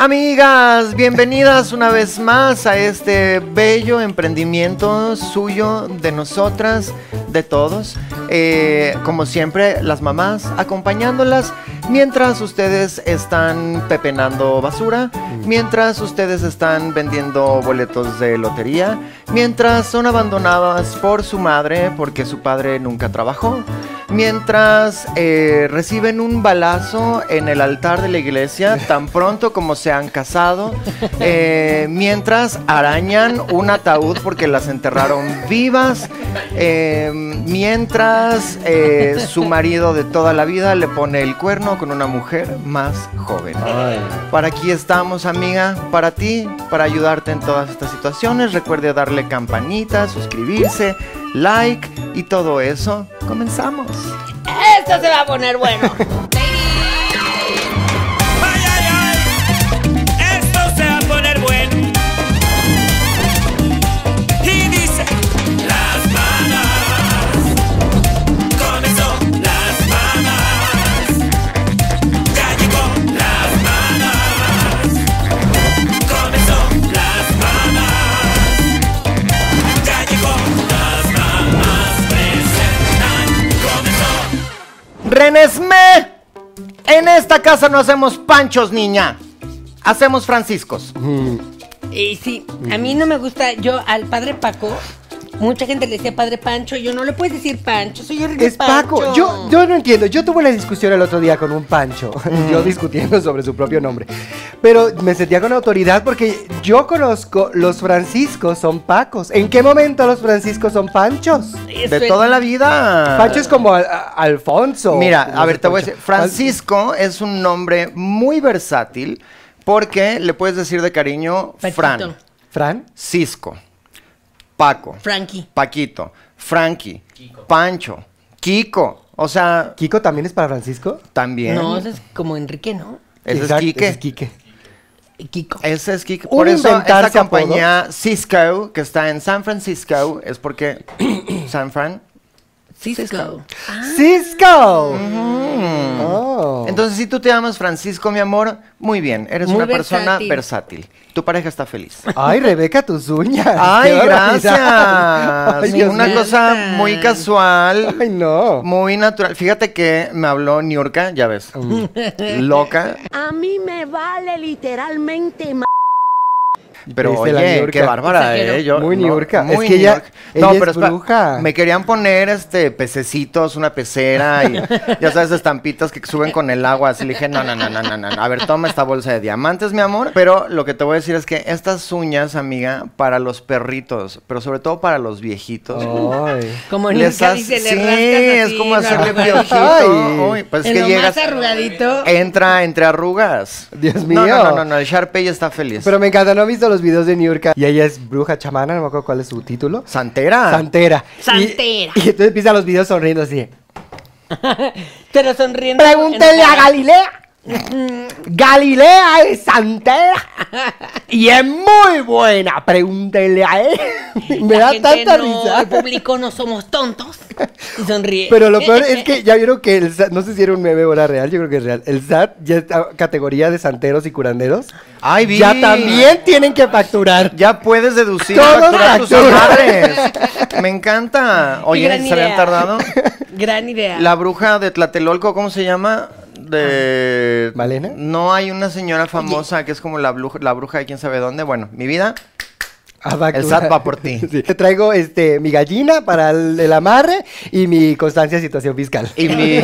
Amigas, bienvenidas una vez más a este bello emprendimiento suyo, de nosotras, de todos. Eh, como siempre, las mamás acompañándolas mientras ustedes están pepenando basura, mientras ustedes están vendiendo boletos de lotería, mientras son abandonadas por su madre porque su padre nunca trabajó, mientras eh, reciben un balazo en el altar de la iglesia tan pronto como se han casado, eh, mientras arañan un ataúd porque las enterraron vivas, eh, mientras su marido de toda la vida le pone el cuerno con una mujer más joven. Para aquí estamos, amiga, para ti, para ayudarte en todas estas situaciones. Recuerde darle campanita, suscribirse, like y todo eso. Comenzamos. Esto se va a poner bueno. Renesme, en esta casa no hacemos panchos, niña. Hacemos franciscos. Y sí, a mí no me gusta, yo al padre Paco, mucha gente le decía padre Pancho, yo no le puedes decir Pancho, soy Es Paco. Yo, yo no entiendo. Yo tuve una discusión el otro día con un Pancho. Yo discutiendo sobre su propio nombre. Pero me sentía con autoridad porque yo conozco los franciscos son Pacos. ¿En qué momento los franciscos son Panchos? De toda la vida. Pancho es como Al- Alfonso. Mira, a ver, te voy a decir. Francisco es un nombre muy versátil porque le puedes decir de cariño Paquito. Fran, ¿Fran? Cisco, Paco, Frankie. Paquito, Frankie, Pancho, Kiko. O sea, ¿Kiko también es para Francisco? también. No, ese es como Enrique, ¿no? Ese Exacto, es Quique. ese es Quique. Kiko. Ese es Kiko. Por eso esta compañía Cisco, que está en San Francisco, es porque San Fran. Cisco. ¡Cisco! Mm. Oh. Entonces, si tú te llamas Francisco, mi amor, muy bien. Eres Muy una persona versátil. Tu pareja está feliz. Ay, Rebeca, tus uñas. Ay, gracias. Ay, una mío. cosa muy casual, Ay, no. muy natural. Fíjate que me habló Niurka, ya ves, Mm. loca. A mí me vale literalmente ma- Pero Desde oye, qué bárbara, eh. Yo, Muy no, Niurka. muy Es que ella- ella no, es pero bruja. me querían poner este pececitos, una pecera y ya sabes, estampitas que suben con el agua. Así le dije, no, no, no, no, no, no. A ver, toma esta bolsa de diamantes, mi amor. Pero lo que te voy a decir es que estas uñas, amiga, para los perritos, pero sobre todo para los viejitos. Ay. Como les hace- dice, le sí, es como hacerle piojito. Ay. Uy, pues es En que lo llegas, más arrugadito. entra entre arrugas. Dios No, mío. no, no, no, no, el Sharpay está feliz. Pero me encanta, ¿no has visto los videos de Niurka? Y ella es bruja chamana, no me acuerdo cuál es su título. Santera. Santera. Santera. Y, entonces empiezan los videos sonriendo así. Pero sonriendo. Pregúntele a. Galilea. Galilea es santera. Y es muy buena. Pregúntele a él. Me La da gente tanta no, risa. El público no somos tontos. Y sonríe. Pero lo peor es que ya vieron que el SAT, no sé si era un meme o era real, yo creo que es real. El SAT ya está categoría de santeros y curanderos. Ay, vi. Ya también tienen que facturar. Ya puedes deducir Todos facturar tus facturan. madres. Me encanta. Oye, gran ¿se habían tardado? Gran idea. La bruja de Tlatelolco, ¿cómo se llama? De... ¿Malena? No, hay una señora famosa que es como la bruja, la bruja de quién sabe dónde. Bueno, mi vida. A facturar. El SAT va por ti. Sí. Te traigo este, mi gallina para el, el amarre y mi constancia de situación fiscal. Y mi,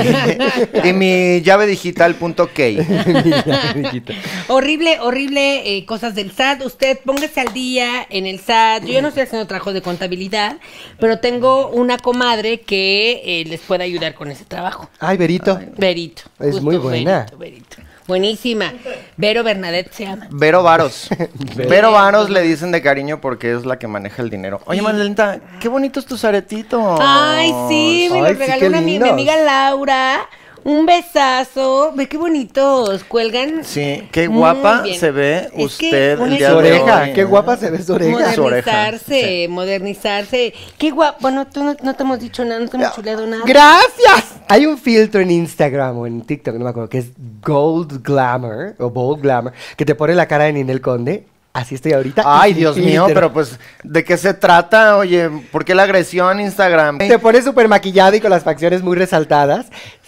y mi llave digital punto key. Horrible, horrible eh, cosas del SAT. Usted póngase al día en el SAT. Yo ya no estoy haciendo trabajo de contabilidad, pero tengo una comadre que eh, les puede ayudar con ese trabajo. Ay, Berito. Verito. Es muy buena. Verito, Verito. Buenísima. Vero Bernadette se llama. Vero Varos. Vero Varos le dicen de cariño porque es la que maneja el dinero. Oye, Magdalena, qué bonitos tus aretitos. Ay, sí, me Ay, lo sí, regaló qué una mi lindos. amiga Laura. Un besazo. Ve qué bonitos. Cuelgan. Sí, qué Muy guapa bien. se ve Es que usted una el día Su de oreja, hoy. qué guapa se ve su oreja. Su oreja, Modernizarse, sí. modernizarse. Qué guapo. Bueno, tú no, no te hemos dicho nada, no te hemos chuleado nada. ¡Gracias! Hay un filtro en Instagram o en TikTok, no me acuerdo, que es Gold Glamour o Bold Glamour, que te pone la cara de Ninel Conde. Así estoy ahorita. Ay, Dios mío, pero pues, ¿de qué se trata? Oye, ¿por qué la agresión Instagram? Te pone súper maquillada y con las facciones muy resaltadas.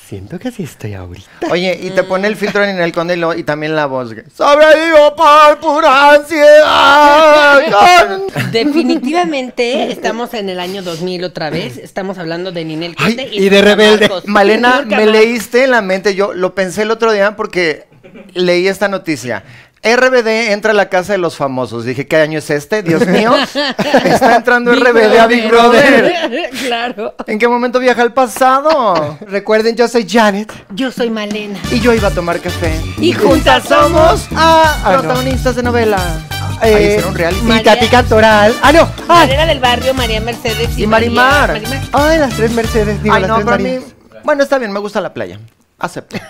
Siento que así estoy ahorita. Oye, y te pone el filtro en el conde y, lo- y también la voz. Sobrevivo por pura ansiedad. con-". Definitivamente estamos en el año 2000 otra vez. Estamos hablando de Ninel Ay, Conde y de Rebelde. Marcos. Malena, me leíste en la mente. Yo lo pensé el otro día porque leí esta noticia. RBD entra a la casa de los famosos. Dije, ¿qué año es este? Dios mío. Está entrando Big RBD a Big Brother. claro. ¿En qué momento viaja al pasado? Recuerden, yo soy Janet. Yo soy Malena. Y yo iba a tomar café. Y juntas somos. Ah, ah, no. protagonistas de novela. Eh, y Katy Cantoral. Ah, no. Ay, Malena del barrio, María Mercedes y, Y Marimar. María- Marimar. ay, las tres Mercedes. Digo, Ay, las no, tres para mí. Bueno, está bien, me gusta la playa. Acepto.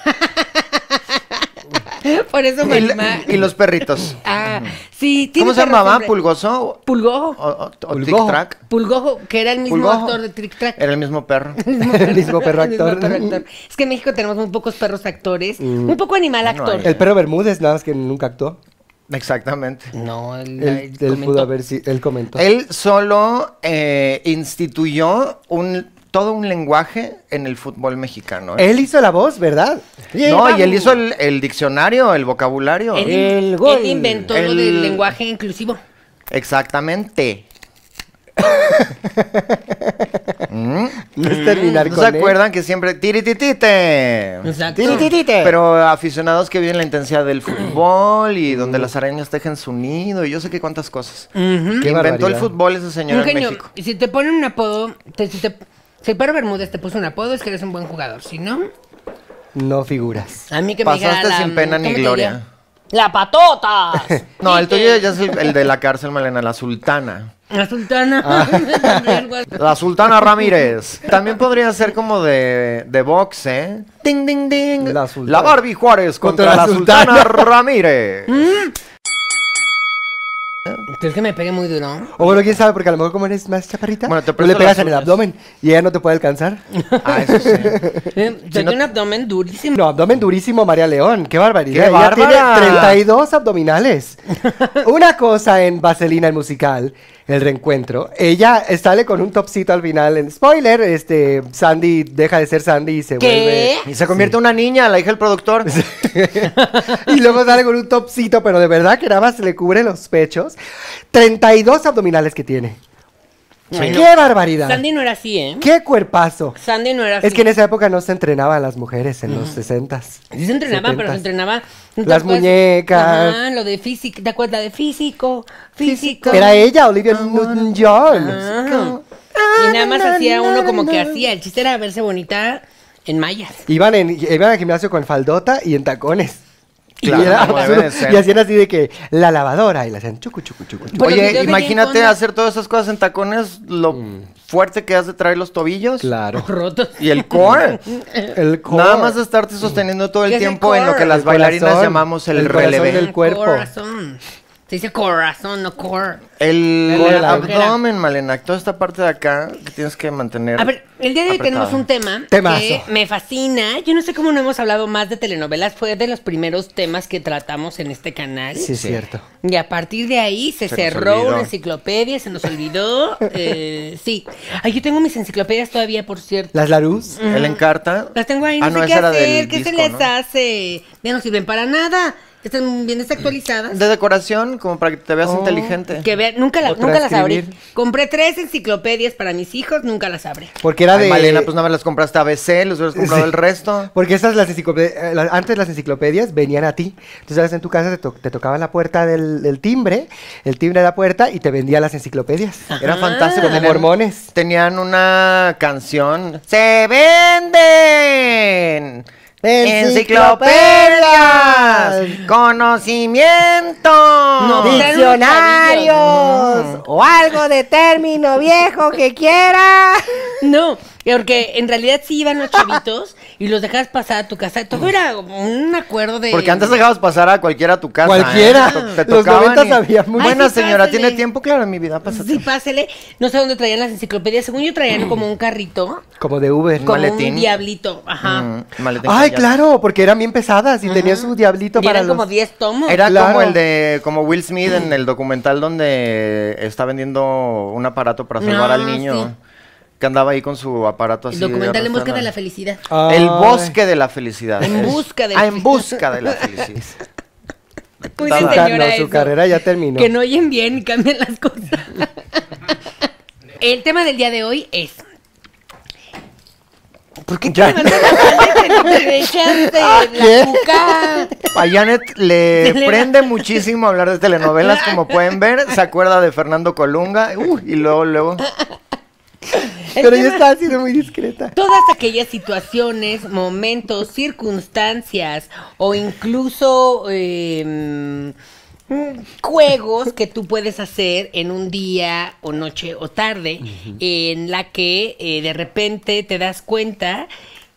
Por eso Y, Marimar. y los perritos. Ah, sí. tiene ¿Cómo se llamaba? ¿Pulgoso? ¿O, Pulgojo. o- o Pulgojo. Tic Trac? Pulgojo, que era el mismo Pulgojo. actor de Trick Track. Era el mismo perro. El mismo perro El mismo actor. perro actor. Es que en México tenemos muy pocos perros actores. Muy poco animal actor. El perro Bermúdez, nada más que nunca actuó. Exactamente. No, él, Él, él pudo haber, sí, él comentó. Él solo eh, instituyó un, todo un lenguaje en el fútbol mexicano. ¿eh? Él hizo la voz, ¿verdad? no, y él hizo el, el diccionario, el vocabulario. Él, El él gol. inventó lo El- del lenguaje inclusivo. Exactamente. ¿Mm? No es terminar ¿No con se él. acuerdan que siempre tirititite? Exacto. Tirititite. Pero aficionados que viven la intensidad del fútbol y donde las arañas tejen su nido y yo sé qué cuántas cosas. Ujú. Inventó el fútbol ese señor en. México. Y si te ponen un apodo, te- si, te- si el perro Bermúdez te puso un apodo, es que eres un buen jugador. Si no, No figuras. a mí que me diga Pasaste la- sin pena ni ¿cómo te gloria. ¡La patota! No, el tuyo ya es el, el de la cárcel, Malena, la sultana. La sultana. Ah. La sultana Ramírez. También podría ser como de, de box, ¿eh? Ding, ding, ding. La La. Barbie Juárez contra, Contra la, la sultana, sultana. Ramírez. ¿Crees que me pegue muy duro? O bueno, quién sabe, porque a lo mejor como eres más chaparrita, Bueno, te tú le pegas en el abdomen y ella no te puede alcanzar. Ah, eso sí. Eh, Tengo un abdomen durísimo. No, abdomen durísimo, María León. ¡Qué barbaridad! ¡Qué Ella tiene bárbara! 32 abdominales. Una cosa en Vaselina, el musical, el reencuentro. Ella sale con un topcito al final. En spoiler, este, Sandy deja de ser Sandy y se ¿Qué? Y se convierte en una niña, la hija del productor. vuelve... y luego sale con un topcito, pero de verdad que nada más le cubre los pechos. 32 abdominales que tiene. ¡Qué barbaridad! Sandy no era así, ¿eh? ¡Qué cuerpazo! Sandy no era así. Es que en esa época no se entrenaban las mujeres en los 60 Sí se entrenaba, pero 70s. se entrenaba... ¿no te Las muñecas. Ajá, lo de físico. ¿Te acuerdas? La de físico, físico. Era ella, Olivia Newton-John. Ajá. Y nada más hacía uno como que hacía. El chiste era verse bonita en mallas. Iban, en, iban al gimnasio con faldota y en tacones. Claro, y, era hacían así de que la lavadora y la hacían chucu, chucu, chucu. Oye, imagínate hacer todas esas cosas en tacones, lo fuerte que has de traer los tobillos. Claro. Rotos. Y el core. El core. Nada más de estarte sosteniendo todo ¿Qué el tiempo en lo que las El bailarinas corazón, llamamos el, el relevé. del cuerpo. Corazón. Se dice corazón, no core. El El abdomen, Malena, toda esta parte de acá que tienes que mantener. A ver, el día de hoy tenemos un tema Temazo. que me fascina. Yo no sé cómo no hemos hablado más de telenovelas. Fue de los primeros temas que tratamos en este canal. Sí, es Sí. cierto. Y a partir de ahí se, cerró una enciclopedia, se nos olvidó. eh, sí. Ay, yo tengo mis enciclopedias todavía, por cierto. Las Larus. El encarta. Las tengo ahí, no Ah, sé no, qué esa era hacer, del ¿qué se les ¿no? hace? Ya no sirven para nada. Están bien desactualizadas. De decoración, como para que te veas Oh. inteligente. Que nunca, la- nunca las abrí. Compré tres enciclopedias para mis hijos, nunca las abrí. Porque era Ay, de. Malena, pues nada más las compraste a ABC, les hubieras comprado Sí. el resto. Porque esas las enciclopedias, antes las enciclopedias venían a ti. Tú sabes, en tu casa te, to- te tocaban la puerta del, del timbre, el timbre de la puerta y te vendía las enciclopedias. Era fantástico. Como tenían- mormones. Tenían una canción. ¡Se venden! Enciclopedias, conocimiento, No, Diccionarios. o algo de término viejo que quiera. No, Porque en realidad sí iban los chavitos y los dejabas pasar a tu casa. Todo era un acuerdo de. Porque antes dejabas pasar a cualquiera a tu casa. Cualquiera. ¿eh? Te Los tocaban 90s y- había muy- Buena Ay, sí, señora, pásele. ¿tiene tiempo? Claro, en mi vida, pásate. Sí, pásele. No sé dónde traían las enciclopedias. Según yo traían como un carrito. Como de Uber. Como maletín. un diablito. Ajá. Mm, maletín Ay, claro, porque eran bien pesadas y tenía su diablito Y para eran los... como 10 tomos. Era Claro. como el de, como Will Smith en el documental donde está vendiendo un aparato para salvar al niño. sí. Que andaba ahí con su aparato así. El documental En busca de la felicidad. Ay. El bosque de la felicidad. En Es- busca de la Ah, en felicidad. busca de la felicidad. Cuide, señora, no, su eso. carrera ya terminó. Que no oyen bien y cambian las cosas. El tema del día de hoy es. ¿Por qué Ya. la de Ah. A Janet le prende muchísimo hablar de telenovelas, como pueden ver. Se acuerda de Fernando Colunga. uh, y luego, luego. Pero yo estaba siendo muy discreta. Todas aquellas situaciones, momentos, circunstancias o incluso eh, mm, juegos que tú puedes hacer en un día o noche o tarde en la que eh, de repente te das cuenta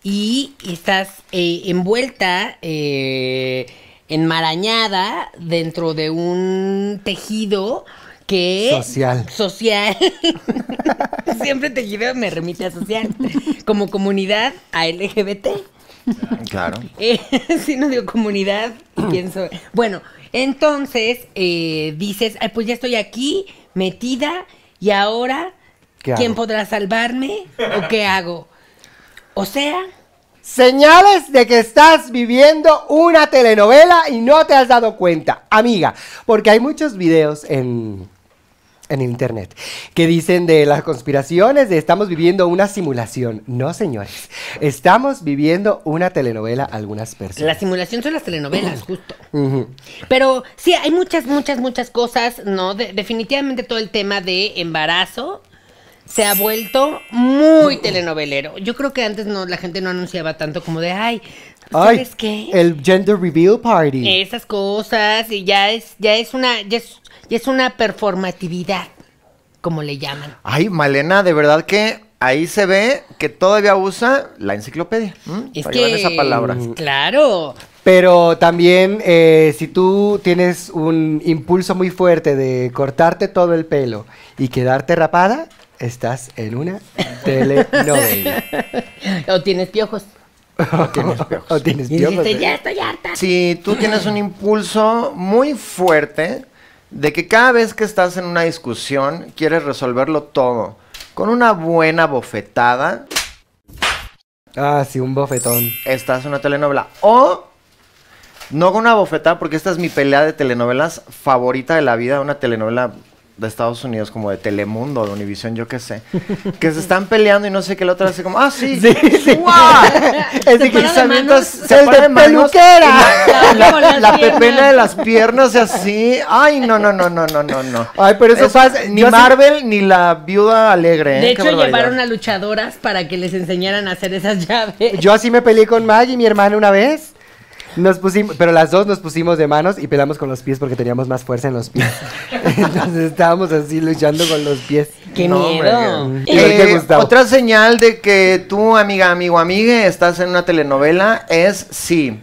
y estás eh, envuelta, eh, enmarañada dentro de un tejido que Social. social siempre tejido me remite a social como comunidad a LGBT Claro. eh, si no digo comunidad pienso bueno entonces eh, dices ay pues ya estoy aquí metida y ahora ¿Qué quién hago? podrá salvarme o qué hago o sea Señales de que estás viviendo una telenovela y no te has dado cuenta, amiga, porque hay muchos videos en en internet que dicen de las conspiraciones de estamos viviendo una simulación. No, señores, estamos viviendo una telenovela algunas la personas. simulación son las telenovelas justo. Pero sí, hay muchas, muchas, muchas cosas, ¿no? De- definitivamente todo el tema de embarazo se ha vuelto muy telenovelero. Yo creo que antes no, la gente no anunciaba tanto como de, ay, Ay, ¿sabes qué? el gender reveal party. Esas cosas y ya es, ya es una, ya es, ya es una performatividad, como le llaman. Ay, Malena, de verdad que ahí se ve que todavía usa la enciclopedia. ¿m? Es Para llevar que, esa palabra. claro, Pero también, eh, si tú tienes un impulso muy fuerte de cortarte todo el pelo y quedarte rapada, estás en una telenovela. o tienes piojos. Tienes piojos. o tienes Y piojos, dijiste, ya estoy harta. Si tú tienes un impulso muy fuerte de que cada vez que estás en una discusión quieres resolverlo todo con una buena bofetada, Ah, sí, un bofetón. estás en una telenovela. O no con una bofetada, porque esta es mi pelea de telenovelas favorita de la vida, una telenovela de Estados Unidos, como de Telemundo, de Univision, yo qué sé, que se están peleando y no sé qué, la otra hace como, ah, sí, Sí, sí. ¡guau! Es de que se de avienta- manos. se de peluquera. y la, la pepena de las piernas y así. Ay, no, no, no, no, no, no, no. Ay, pero eso pasa- Ni así- Marvel ni la viuda alegre. ¿eh? De hecho, llevaron a luchadoras para que les enseñaran a hacer esas llaves. Yo así me peleé con Maggie, mi hermana, una vez. Nos pusimos, pero las dos nos pusimos de manos y peleamos con los pies porque teníamos más fuerza en los pies. Entonces estábamos así luchando con los pies. ¡Qué No, miedo! Eh, otra señal de que tú, amiga, amigo, amigue, estás en una telenovela es sí.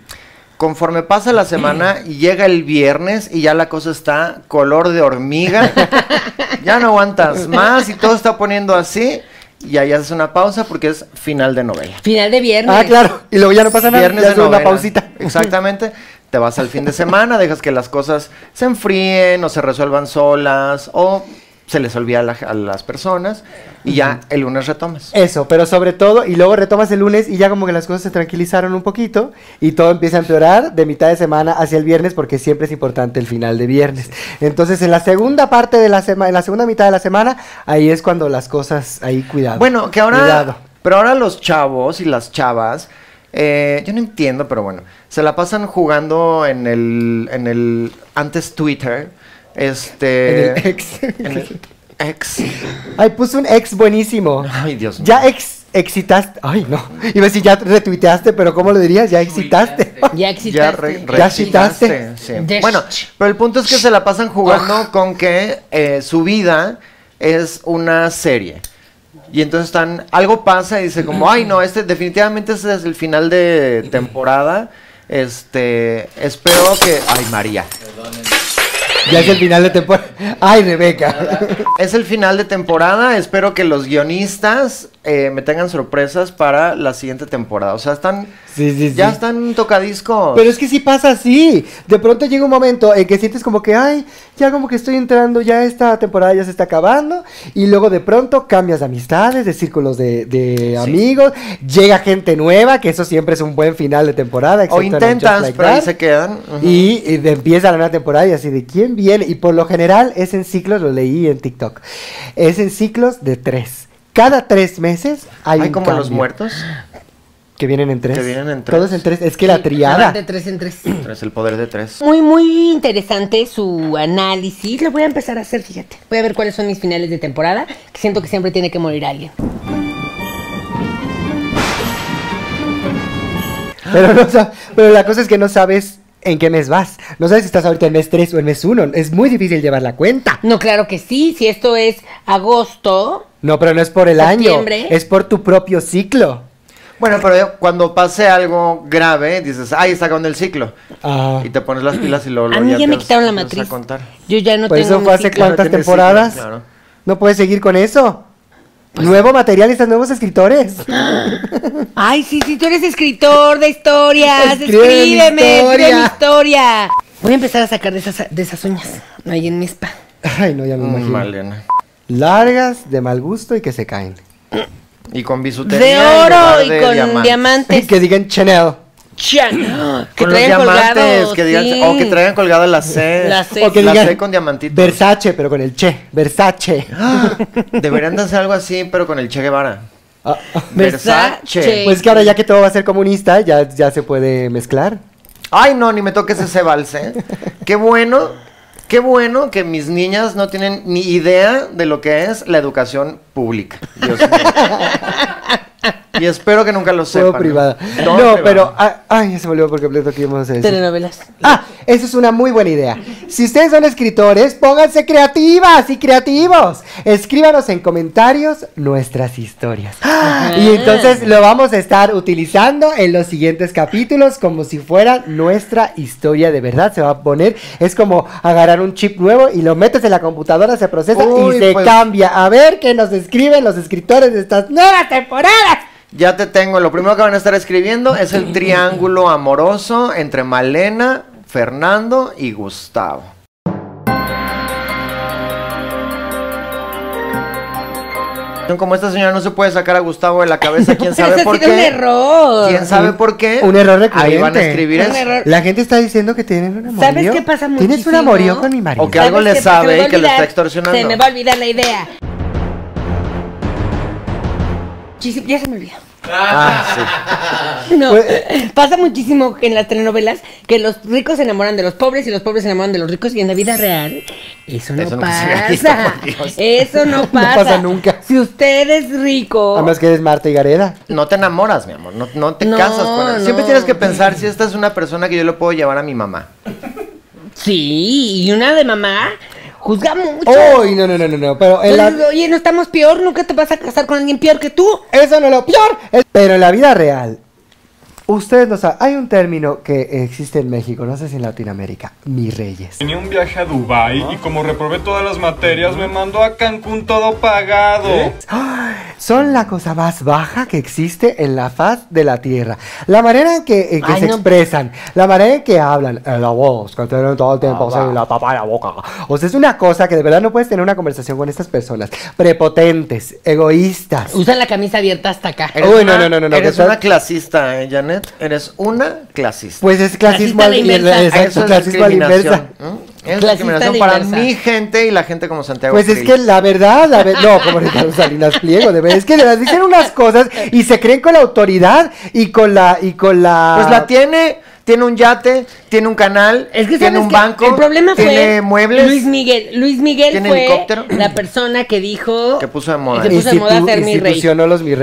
Conforme pasa la semana y llega el viernes y ya la cosa está color de hormiga, ya no aguantas más y todo está poniendo así y ahí haces una pausa porque es final de novela. Final de viernes. Ah, claro. Y luego ya no pasa nada. Viernes ya de una pausita. Exactamente. Te vas al fin de semana, dejas que las cosas se enfríen o se resuelvan solas o se les olvida a, la- a las personas y ya el lunes retomas. Eso, pero sobre todo, y luego retomas el lunes y ya como que las cosas se tranquilizaron un poquito y todo empieza a empeorar de mitad de semana hacia el viernes porque siempre es importante el final de viernes. Entonces, en la segunda parte de la semana, en la segunda mitad de la semana, ahí es cuando las cosas, ahí cuidado. Bueno, que ahora, Cuidado. pero ahora los chavos y las chavas, eh, yo no entiendo, pero bueno, se la pasan jugando en el, en el, antes Twitter, este... En el ex. en el ex. Ay, puso un ex buenísimo. Ay, Dios mío. Ya ex excitaste. Ay, no. Iba a decir, ya retuiteaste, pero ¿cómo lo dirías? Ya excitaste. Ya Ya, excitaste. re- Ya recitaste, sí. Bueno, pero el punto es que se la pasan jugando con que eh, su vida es una serie. Y entonces están, algo pasa y dice como, ay no, este definitivamente este es el final de temporada. Este, espero que, ay María, Ya es el final de temporada. Ay, Rebeca. es el final de temporada. Espero que los guionistas eh, me tengan sorpresas para la siguiente temporada. O sea, están, Sí, sí, sí. ya están tocadiscos. Pero es que sí pasa así. De pronto llega un momento en que sientes como que, ay, ya como que estoy entrando, ya esta temporada ya se está acabando. Y luego de pronto cambias de amistades, de círculos de, de amigos. Llega gente nueva, que eso siempre es un buen final de temporada. o intentas, Like pero ahí se quedan. Y, y de- empieza la nueva temporada y así de quién viene. Y por lo general es en ciclos, lo leí en TikTok. Es en ciclos de tres. Cada tres meses hay Ay, un como los muertos. Que vienen en tres. Que vienen en tres. Todos en tres. Es que la triada. De tres en tres. Es el poder de tres. Muy, muy interesante su análisis. Lo voy a empezar a hacer, fíjate. Voy a ver cuáles son mis finales de temporada, que siento que siempre tiene que morir alguien. Pero, no pero la cosa es que no sabes en qué mes vas. No sabes si estás ahorita en mes 3 o en mes 1. Es muy difícil llevar la cuenta. No, claro que sí. Si esto es agosto, No, pero no es por el año. Septiembre. Es por tu propio ciclo. Bueno, pero yo- cuando pase algo grave, dices, ay, está acabando el ciclo. Ah. Y te pones las pilas y luego a luego mí ya me te quitaron la a matriz. contar. Yo ya no Pues tengo eso fue hace ciclo. cuántas No temporadas. ciclo, claro. No puedes seguir con eso. Nuevo material y están nuevos escritores. Ay, sí, sí, tú eres escritor de historias. Escribe Escríbeme, escribe historia. mi historia. Voy a empezar a sacar de esas, de esas uñas. Ahí en mi spa. Ay, no, ya me Mm, imagino. Malena. Largas, de mal gusto y que se caen. Y con bisutería. De oro y de con diamantes. diamantes. que digan Chanel. Chan. Que Con los diamantes, colgado. que digan, sí. o que traigan colgada la C. La C. O que la digan C con diamantitos. Versace, pero con el Che. Versace. Deberían de hacer algo así, pero con el Che Guevara. Ah, ah. Versace. Pues que ahora ya que todo va a ser comunista, ya, ya se puede mezclar. Ay, no, ni me toques ese vals, ¿eh? Qué bueno, qué bueno que mis niñas no tienen ni idea de lo que es la educación pública. Dios mío. Y espero que nunca lo Todo sepan. privada. No, pero. ah, ay, se me olvidó por completo que íbamos a decir. Telenovelas. Ah, esa es una muy buena idea. Si ustedes son escritores, pónganse creativas y creativos. Escríbanos en comentarios nuestras historias. Y entonces lo vamos a estar utilizando en los siguientes capítulos como si fuera nuestra historia de verdad. Se va a poner, es como agarrar un chip nuevo y lo metes en la computadora, se procesa Uy, y se pues- cambia. A ver qué nos escriben los escritores de estas nuevas temporadas. Ya te tengo, lo primero que van a estar escribiendo es el triángulo amoroso entre Malena, Fernando y Gustavo. Como esta señora no se puede sacar a Gustavo de la cabeza, quién sabe por sido un qué. error. ¿Quién sabe por qué? Un error Ahí van a recurrente. escribir eso. error. La gente está diciendo que tienen un amorío. ¿Sabes qué pasa ¿Tienes un muchísimo? amorío con mi marido? O que algo ¿Sabes le qué? sabe Se me va y que lo está extorsionando. Se me va a olvidar la idea. Muchísimo- Ya se me olvidó. Ah, sí. No, Pues- pasa muchísimo en las telenovelas que los ricos se enamoran de los pobres y los pobres se enamoran de los ricos y en la vida real eso no Eso había pasa. visto. Eso no pasa. pasa nunca. Si usted es rico, Además que eres Marta y Gareda. No te enamoras, mi amor, no, no te No, casas con él. Siempre no. tienes que pensar si esta es una persona que yo le puedo llevar a mi mamá. sí, y una de mamá juzga mucho. Uy, no, no, no, no, no. Pero en la- Oye, no estamos peor, nunca te vas a casar con alguien peor que tú. eso no es lo peor. Pero en la vida real, ustedes no saben. Hay un término que existe en México, no sé si en Latinoamérica. Mis reyes. Tenía un viaje a Dubai y como reprobé todas las materias me mandó a Cancún todo pagado. Son la cosa más baja que existe en la faz de la tierra. La manera en que, en que Ay, se no. expresan, la manera en que hablan, en la voz, que tienen todo el tiempo, Ah, o sea, la tapa de la boca. O sea, es una cosa que de verdad no puedes tener una conversación con estas personas. Prepotentes, egoístas. Usan la camisa abierta hasta acá. Uy, no, una- no, no, no, no, Eres que una estás- clasista, ¿eh, Janet? Eres una clasista. Pues es clasismo al la inversa. Exacto, clasismo a la inversa. Es discriminación para mi gente y la gente como Santiago. Pues es que la verdad, la ver- no, como Ricardo Salinas Pliego, de verdad, es que de verdad dicen unas cosas y se creen con la autoridad y con la, y con la... Pues la tiene, tiene un yate, tiene un canal, Es que tiene ¿sabes un banco, El problema tiene fue muebles. Luis Miguel. Luis Miguel ¿Tiene fue helicóptero? la persona que dijo Que puso de moda. que puso de moda ser mi rey.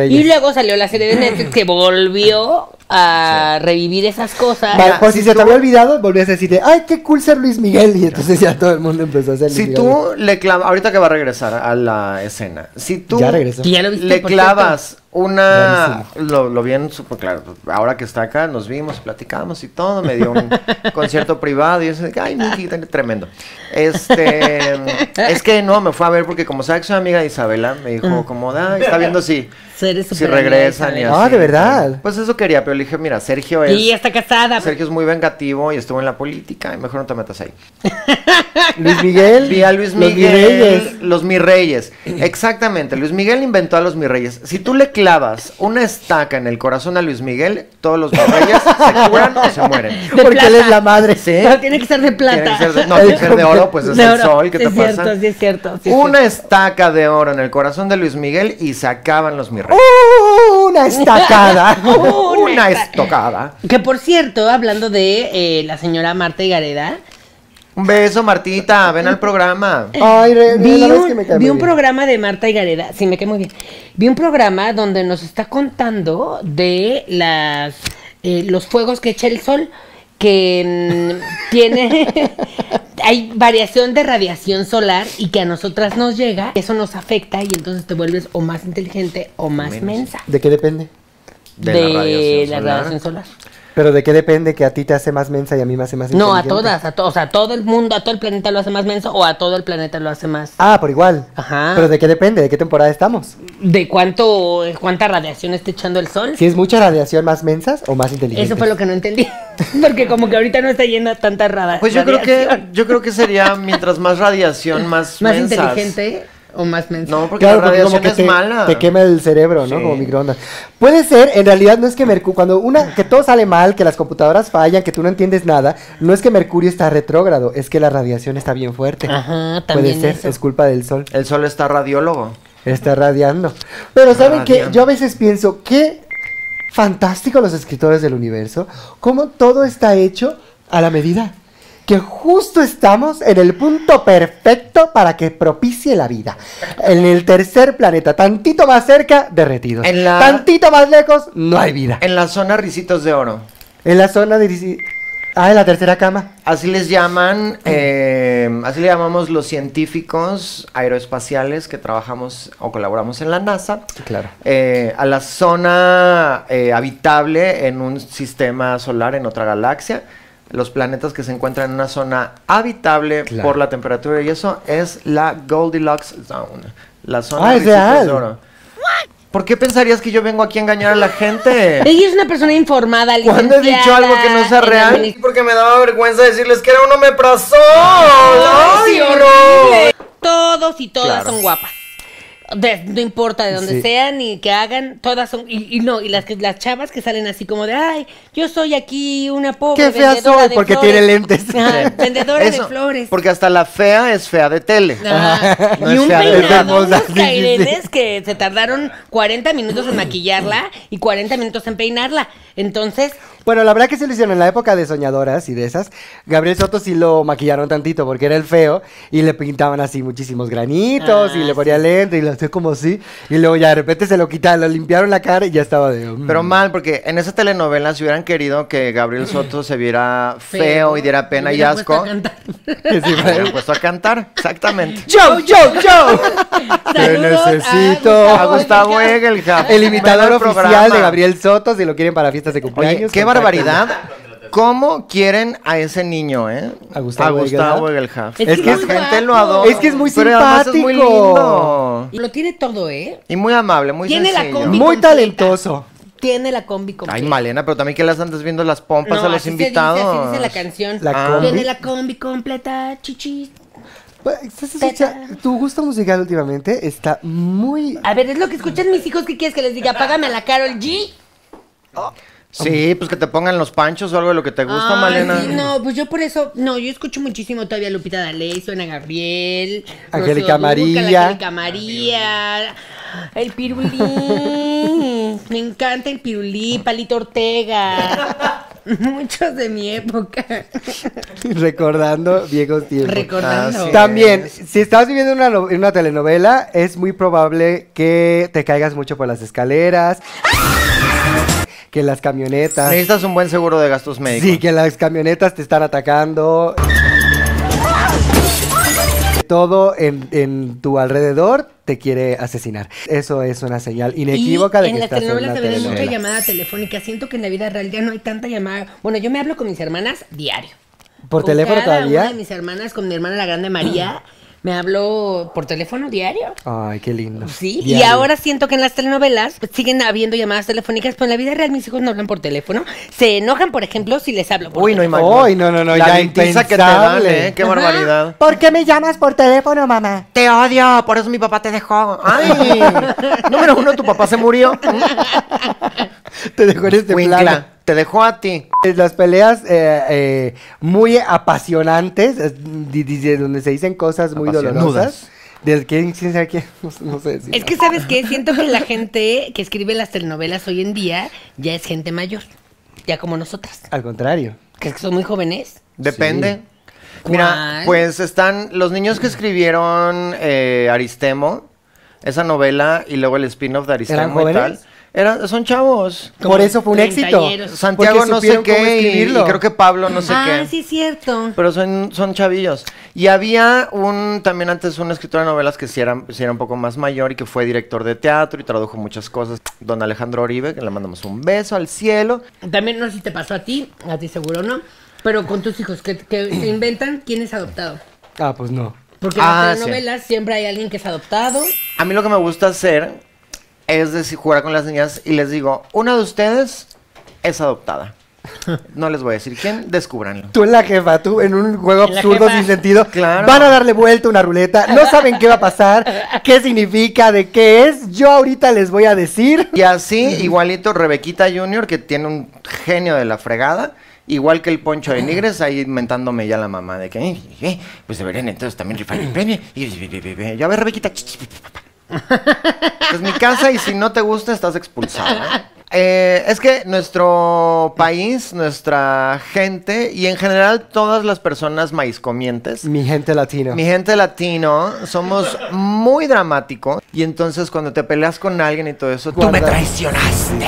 los. Y luego salió la serie de Netflix que volvió a revivir esas cosas. Vale, por si, si se tú- te había olvidado, volvías a decirte, ay, qué cool ser Luis Miguel. Y entonces ya todo el mundo empezó a Luis Si Miguel. tú le clavas, ahorita que va a regresar a la escena, si tú Ya regresó. Que ya lo viste, le clavas una, lo, lo bien súper claro, ahora que está acá, nos vimos, platicamos y todo, me dio un concierto privado y eso, ay, Miki, tremendo. Este, es que no, me fue a ver porque como sabe que soy amiga de Isabela, me dijo como, ay, está viendo si, Eres si regresan y así. Ah, ¿de verdad? Pues eso quería, pero le dije, mira, Sergio es... Y está casada. Sergio es muy vengativo y estuvo en la política y mejor no te metas ahí. Luis Miguel. Vi a Luis los Miguel. Los Mirreyes. Exactamente. Luis Miguel inventó a los Mirreyes. Si tú le clavas una estaca en el corazón a Luis Miguel, todos los Mirreyes se curan o se mueren. De Porque él es la madre. Sí. No, tiene que ser de plata. Tiene que ser de, no, tiene que ser de oro, pues es De el oro. sol. ¿Qué Sí te es pasa? cierto, sí es cierto. sí es Una estaca de oro en el corazón de Luis Miguel y se acaban los Mirreyes. ¡Uh, una estacada. Una estocada. Que por cierto, hablando de eh, la señora Marta Higareda, Un beso, Martita. Ven al programa. Ay, re- vi la un, que me cae vi un programa de Marta Higareda, sí, me cae muy bien. Vi un programa donde nos está contando de las eh, los fuegos que echa el sol, que tiene hay variación de radiación solar y que a nosotras nos llega, eso nos afecta y entonces te vuelves o más inteligente o más Menos. mensa. ¿De qué depende? De De, la radiación la solar. radiación solar. Pero de qué depende que a ti te hace más mensa y a mí me hace más No, a inteligente? todas, a todos, o sea, a todo el mundo, a todo el planeta lo hace más menso o a todo el planeta lo hace más. Ah, por igual. Ajá. Pero de qué depende, de qué temporada estamos. ¿De cuánto, cuánta radiación está echando el sol? Si es mucha radiación, más mensas o más inteligentes. Eso fue lo que no entendí. Porque como que ahorita no está llena tanta radiación. Pues yo creo que yo creo que sería mientras más radiación, más Más mensas. inteligente o más menso. No, porque Claro, la porque radiación como que es te, mala. te quema el cerebro, ¿no? Sí. Como microondas. Puede ser, en realidad no es que Mercurio, cuando una, que todo sale mal, que las computadoras fallan, que tú no entiendes nada, no es que Mercurio está retrógrado, es que la radiación está bien fuerte. Ajá, Puede también ser, eso. es culpa del sol. El sol está radiólogo. Está radiando. Pero ¿saben qué? Radiando. Yo a veces pienso, qué fantástico los escritores del universo, cómo todo está hecho a la medida. Que justo estamos en el punto perfecto para que propicie la vida. En el tercer planeta, tantito más cerca, derretidos. En la- Tantito más lejos, no hay vida. En la zona Ricitos de Oro. En la zona de... Ah, en la tercera cama. Así les llaman, eh, así le llamamos los científicos aeroespaciales que trabajamos o colaboramos en la NASA. Claro. eh, a la zona eh, habitable en un sistema solar en otra galaxia. Los planetas que se encuentran en una zona habitable Claro. por la temperatura y eso es la Goldilocks Zone. La zona Ah, de Oro. ¿Por qué pensarías que yo vengo aquí a engañar a la gente? Ella es una persona informada, ¿Cuándo he dicho algo que no sea real? Porque me daba vergüenza decirles que era un omeprazol. ¡Ay, ¡Ay, horrible! Todos y todas Claro. son guapas. De- no importa de dónde Sí. sean y que hagan, todas son. Y, y no, y las que las chavas que salen así como de, ay, yo soy aquí una pobre. Qué fea soy, de porque flores". tiene lentes. Ajá, vendedora Eso, de flores. Porque hasta la fea es fea de tele. Ajá. No y es un fea de peinado, hermosa, unos sí, sí, sí. cairenes que se tardaron 40 minutos en maquillarla y 40 minutos en peinarla. Entonces, Bueno, la verdad que se lo hicieron en la época de soñadoras y de esas. Gabriel Soto sí lo maquillaron tantito porque era el feo y le pintaban así muchísimos granitos Ah, y le ponía lente y lo hacía como así. Y luego ya de repente se lo quitaron, lo limpiaron la cara y ya estaba de. mm. Pero mal, porque en esa telenovela si hubieran querido que Gabriel Soto se viera feo y diera pena y asco, a cantar. Que sí, me hubieran puesto a cantar. Exactamente. ¡Joe, Joe, Joe! Te necesito. A Gustavo Egelhaf. El imitador oficial programa. de Gabriel Soto, si lo quieren para fiestas de Oye, cumpleaños. qué barbaridad. ¿Cómo quieren a ese niño, eh? ¿A Gustavo Egelhaf. Es que la es gente guapo. lo adora. Es que es muy Pero además es muy simpático. lindo. Lo tiene todo, ¿eh? Y muy amable, muy Tiene la combi. Muy completa. talentoso. Tiene la combi completa. Ay, Malena, pero también que las andas viendo las pompas No, a los así se dice, invitados. así dice la canción. La Ah. combi. Tiene la combi completa, chichis. Pues, ¿estás escucha- Tu gusto musical últimamente está muy. A ver, es lo que escuchan mis hijos. ¿Qué quieres que les diga? Págame a la Carol G. Sí, pues que te pongan los panchos o algo de lo que te gusta, Ay, Malena. sí, no, pues yo por eso, no, yo escucho muchísimo todavía Lupita D'Alessio, Ana Gabriel, Angélica María. Angélica María, el pirulí, me encanta el pirulí, Palito Ortega, muchos de mi época, Recordando viejos tiempos. recordando. Ah. También, si estás viviendo una, no- una telenovela, es muy probable que te caigas mucho por las escaleras. Que las camionetas... Necesitas un buen seguro de gastos médicos. Sí, que las camionetas te están atacando. Todo en, en tu alrededor te quiere asesinar. Eso es una señal inequívoca y de en que las estás en telenovelas una también hay mucha telenovela. llamada telefónica. Siento que en la vida real ya no hay tanta llamada. Bueno, yo me hablo con mis hermanas diario. ¿Por Con teléfono cada todavía? Una de mis hermanas, con mi hermana la grande María, me hablo por teléfono diario. Ay, qué lindo. Sí, y ahora siento que en las telenovelas pues, siguen habiendo llamadas telefónicas, pero en la vida real mis hijos no hablan por teléfono. Se enojan, por ejemplo, si les hablo por Uy, no hay teléfono. más. Uy, no, no, no, La ya litiza que te dan, impensable. ¿eh? Qué barbaridad. ¿Por qué me llamas por teléfono, mamá? Te odio, por eso mi papá te dejó. Ay, número uno, tu papá se murió. Te dejo en este plano. Winkla, te dejó a ti. Las peleas eh, eh, muy apasionantes, donde se dicen cosas muy dolorosas. ¿De quién, quién sabe quién? No, sé- no sé decir. Es que, ¿sabes qué? Siento que la gente que escribe las telenovelas hoy en día ya es gente mayor. Ya como nosotras. Al contrario. Que son muy jóvenes. Depende. Sí. Mira, pues están los niños que escribieron eh, Aristemo, esa novela, y luego el spin-off de Aristemo ¿Eran y tal. Eran, son chavos. Por eso fue un éxito. Santiago no sé qué, y, y creo que Pablo no sé ah, qué. sí, es cierto. Pero son, son chavillos. Y había un, también antes un escritor de novelas que sí era, sí era un poco más mayor y que fue director de teatro y tradujo muchas cosas. Don Alejandro Oribe, que le mandamos un beso al cielo. También no sé si te pasó a ti, a ti seguro no. Pero con tus hijos, que, que se inventan quién es adoptado. Ah, pues no. Porque en Ah, las sí. telenovelas siempre hay alguien que es adoptado. A mí lo que me gusta hacer es decir, jugar con las niñas y les digo, una de ustedes es adoptada. No les voy a decir quién, descúbranlo. Tú en la jefa, tú en un juego absurdo sin sentido. Claro. Van a darle vuelta a una ruleta. No saben qué va a pasar, qué significa, de qué es. Yo ahorita les voy a decir. Y así, igualito, Rebequita Junior, que tiene un genio de la fregada. Igual que el Poncho de Nigres, ahí inventándome ya la mamá de que, "Eh, eh, pues deberían entonces también rifar el premio. Y ya ves, Rebequita. Es mi casa y si no te gusta, estás expulsada. Eh, es que nuestro país, nuestra gente y en general todas las personas maízcomientes, Mi gente latino. mi gente latino, somos muy dramáticos y entonces cuando te peleas con alguien y todo eso, tú me traicionaste.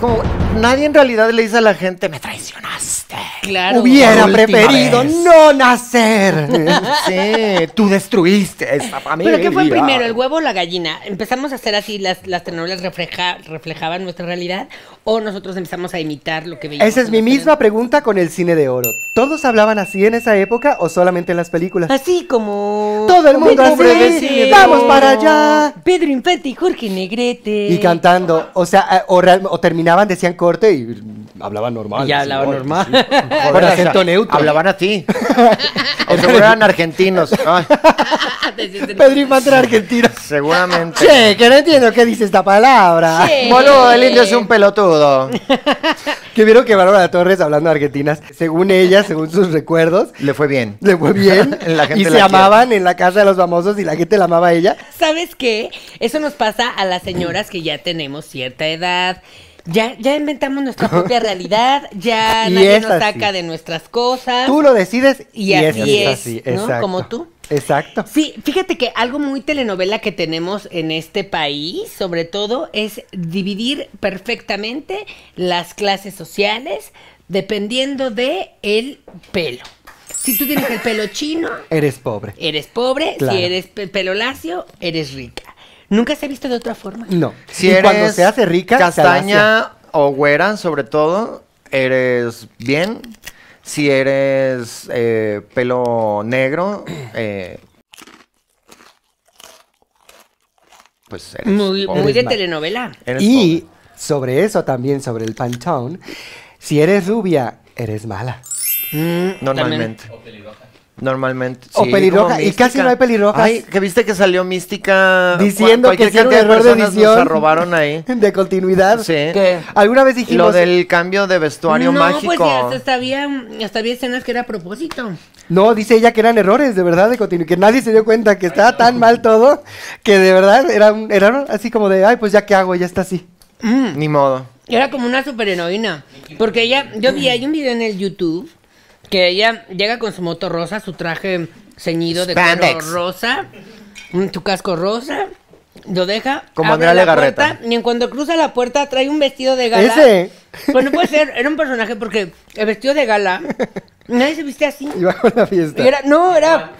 Es como, nadie en realidad le dice a la gente, me traicionaste. Claro. Hubiera preferido vez. no nacer. Sí, tú destruiste esta familia. ¿Pero qué fue primero, el huevo o la gallina? ¿Empezamos a hacer así, las, las telenovelas refleja, reflejaban nuestra realidad? ¿O nosotros empezamos a imitar lo que veíamos? Esa es mi misma pregunta con el cine de oro. ¿Todos hablaban así en esa época o solamente en las películas? Así como... Todo el mundo así, vamos para allá. Pedro Infante y Jorge Negrete. Y cantando, o sea, eh, o, o terminaban, decían corte y hablaban normal. Y ya hablaban ¿no? normal. Joder, Con o sea, acento neutro. Hablaban así. o seguro eran argentinos. Ay, Pedro Infante era argentino. seguramente. Che, que no entiendo qué dice esta palabra. Che. Boludo, el indio es un pelotudo. Que vieron que Bárbara Torres, hablando de argentinas, según ella, según sus recuerdos, Le fue bien. le fue bien. La gente y se la quiere. amaban en la casa de los famosos y la gente la amaba a ella. ¿Sabes qué? Eso nos pasa a las señoras que ya tenemos cierta edad. Ya, ya inventamos nuestra propia realidad, ya Y nadie nos así. saca de nuestras cosas. Tú lo decides Y eso así es, así, ¿no? exacto. Como tú. Exacto. Sí, fíjate que algo muy telenovela que tenemos en este país, sobre todo, es dividir perfectamente las clases sociales dependiendo de el pelo. Si tú tienes el pelo chino, Eres pobre. eres pobre. Claro. Si eres pe- pelo lacio, eres rica. Nunca se ha visto de otra forma. No. Si y eres cuando se hace rica, castaña o güera, sobre todo, eres bien. Si eres eh, pelo negro, eh, pues eres Muy, pobre. muy de telenovela. Eres Y pobre. sobre eso también, sobre el pantone, si eres rubia, eres mala. Mm, Normalmente. Normalmente. O sí, pelirroja, como y casi no hay pelirrojas. Ay, que viste que salió Mística. Diciendo que era un error de edición. Nos arrobaron ahí. De continuidad. Sí. ¿Qué? Alguna vez dijimos. Lo del cambio de vestuario no, mágico. pues ya hasta había, hasta había escenas que era a propósito. No, dice ella que eran errores, de verdad, de continuidad. Que nadie se dio cuenta que estaba tan mal todo. Que de verdad era, un- era así como de, ay, pues ya qué hago, ya está así. Ni modo. Era como una superheroína. Porque ella, yo vi, hay un video en el YouTube que ella llega con su moto rosa, su traje ceñido de color rosa, su casco rosa, Lo deja. Como abre Andrea la Legarreta. puerta, Y en cuando cruza la puerta trae un vestido de gala. Ese. Pues no puede ser, era un personaje porque el vestido de gala. Nadie se viste así. Iba con la fiesta. Era, no, era.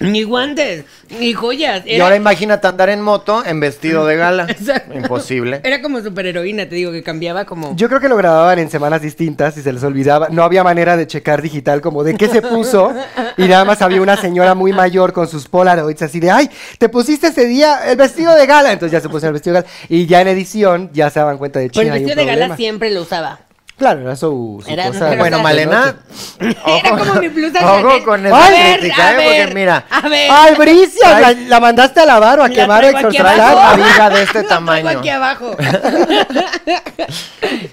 Ni guantes, ni joyas. Y ahora imagínate andar en moto en vestido de gala. Exacto. Imposible. Era como superheroína, te digo, que cambiaba como. Yo creo que lo grababan en semanas distintas y se les olvidaba. No había manera de checar digital como de qué se puso. Y nada más había una señora muy mayor con sus Polaroids así de, ay, te pusiste ese día el vestido de gala. Entonces ya se puso el vestido de gala. Y ya en edición ya se daban cuenta de Pues el China. hay un vestido de gala problema". siempre lo usaba. Claro, era su, su Era- cosa. era- Bueno, Malena. Era como mi blusa Ojo con A esa ver, crítica, a ¿eh? Porque ver, mira. A ver. ¡Ay, Bricia! La, la mandaste a lavar o a La quemar o a exorcizar. una viga de este La tamaño. aquí abajo.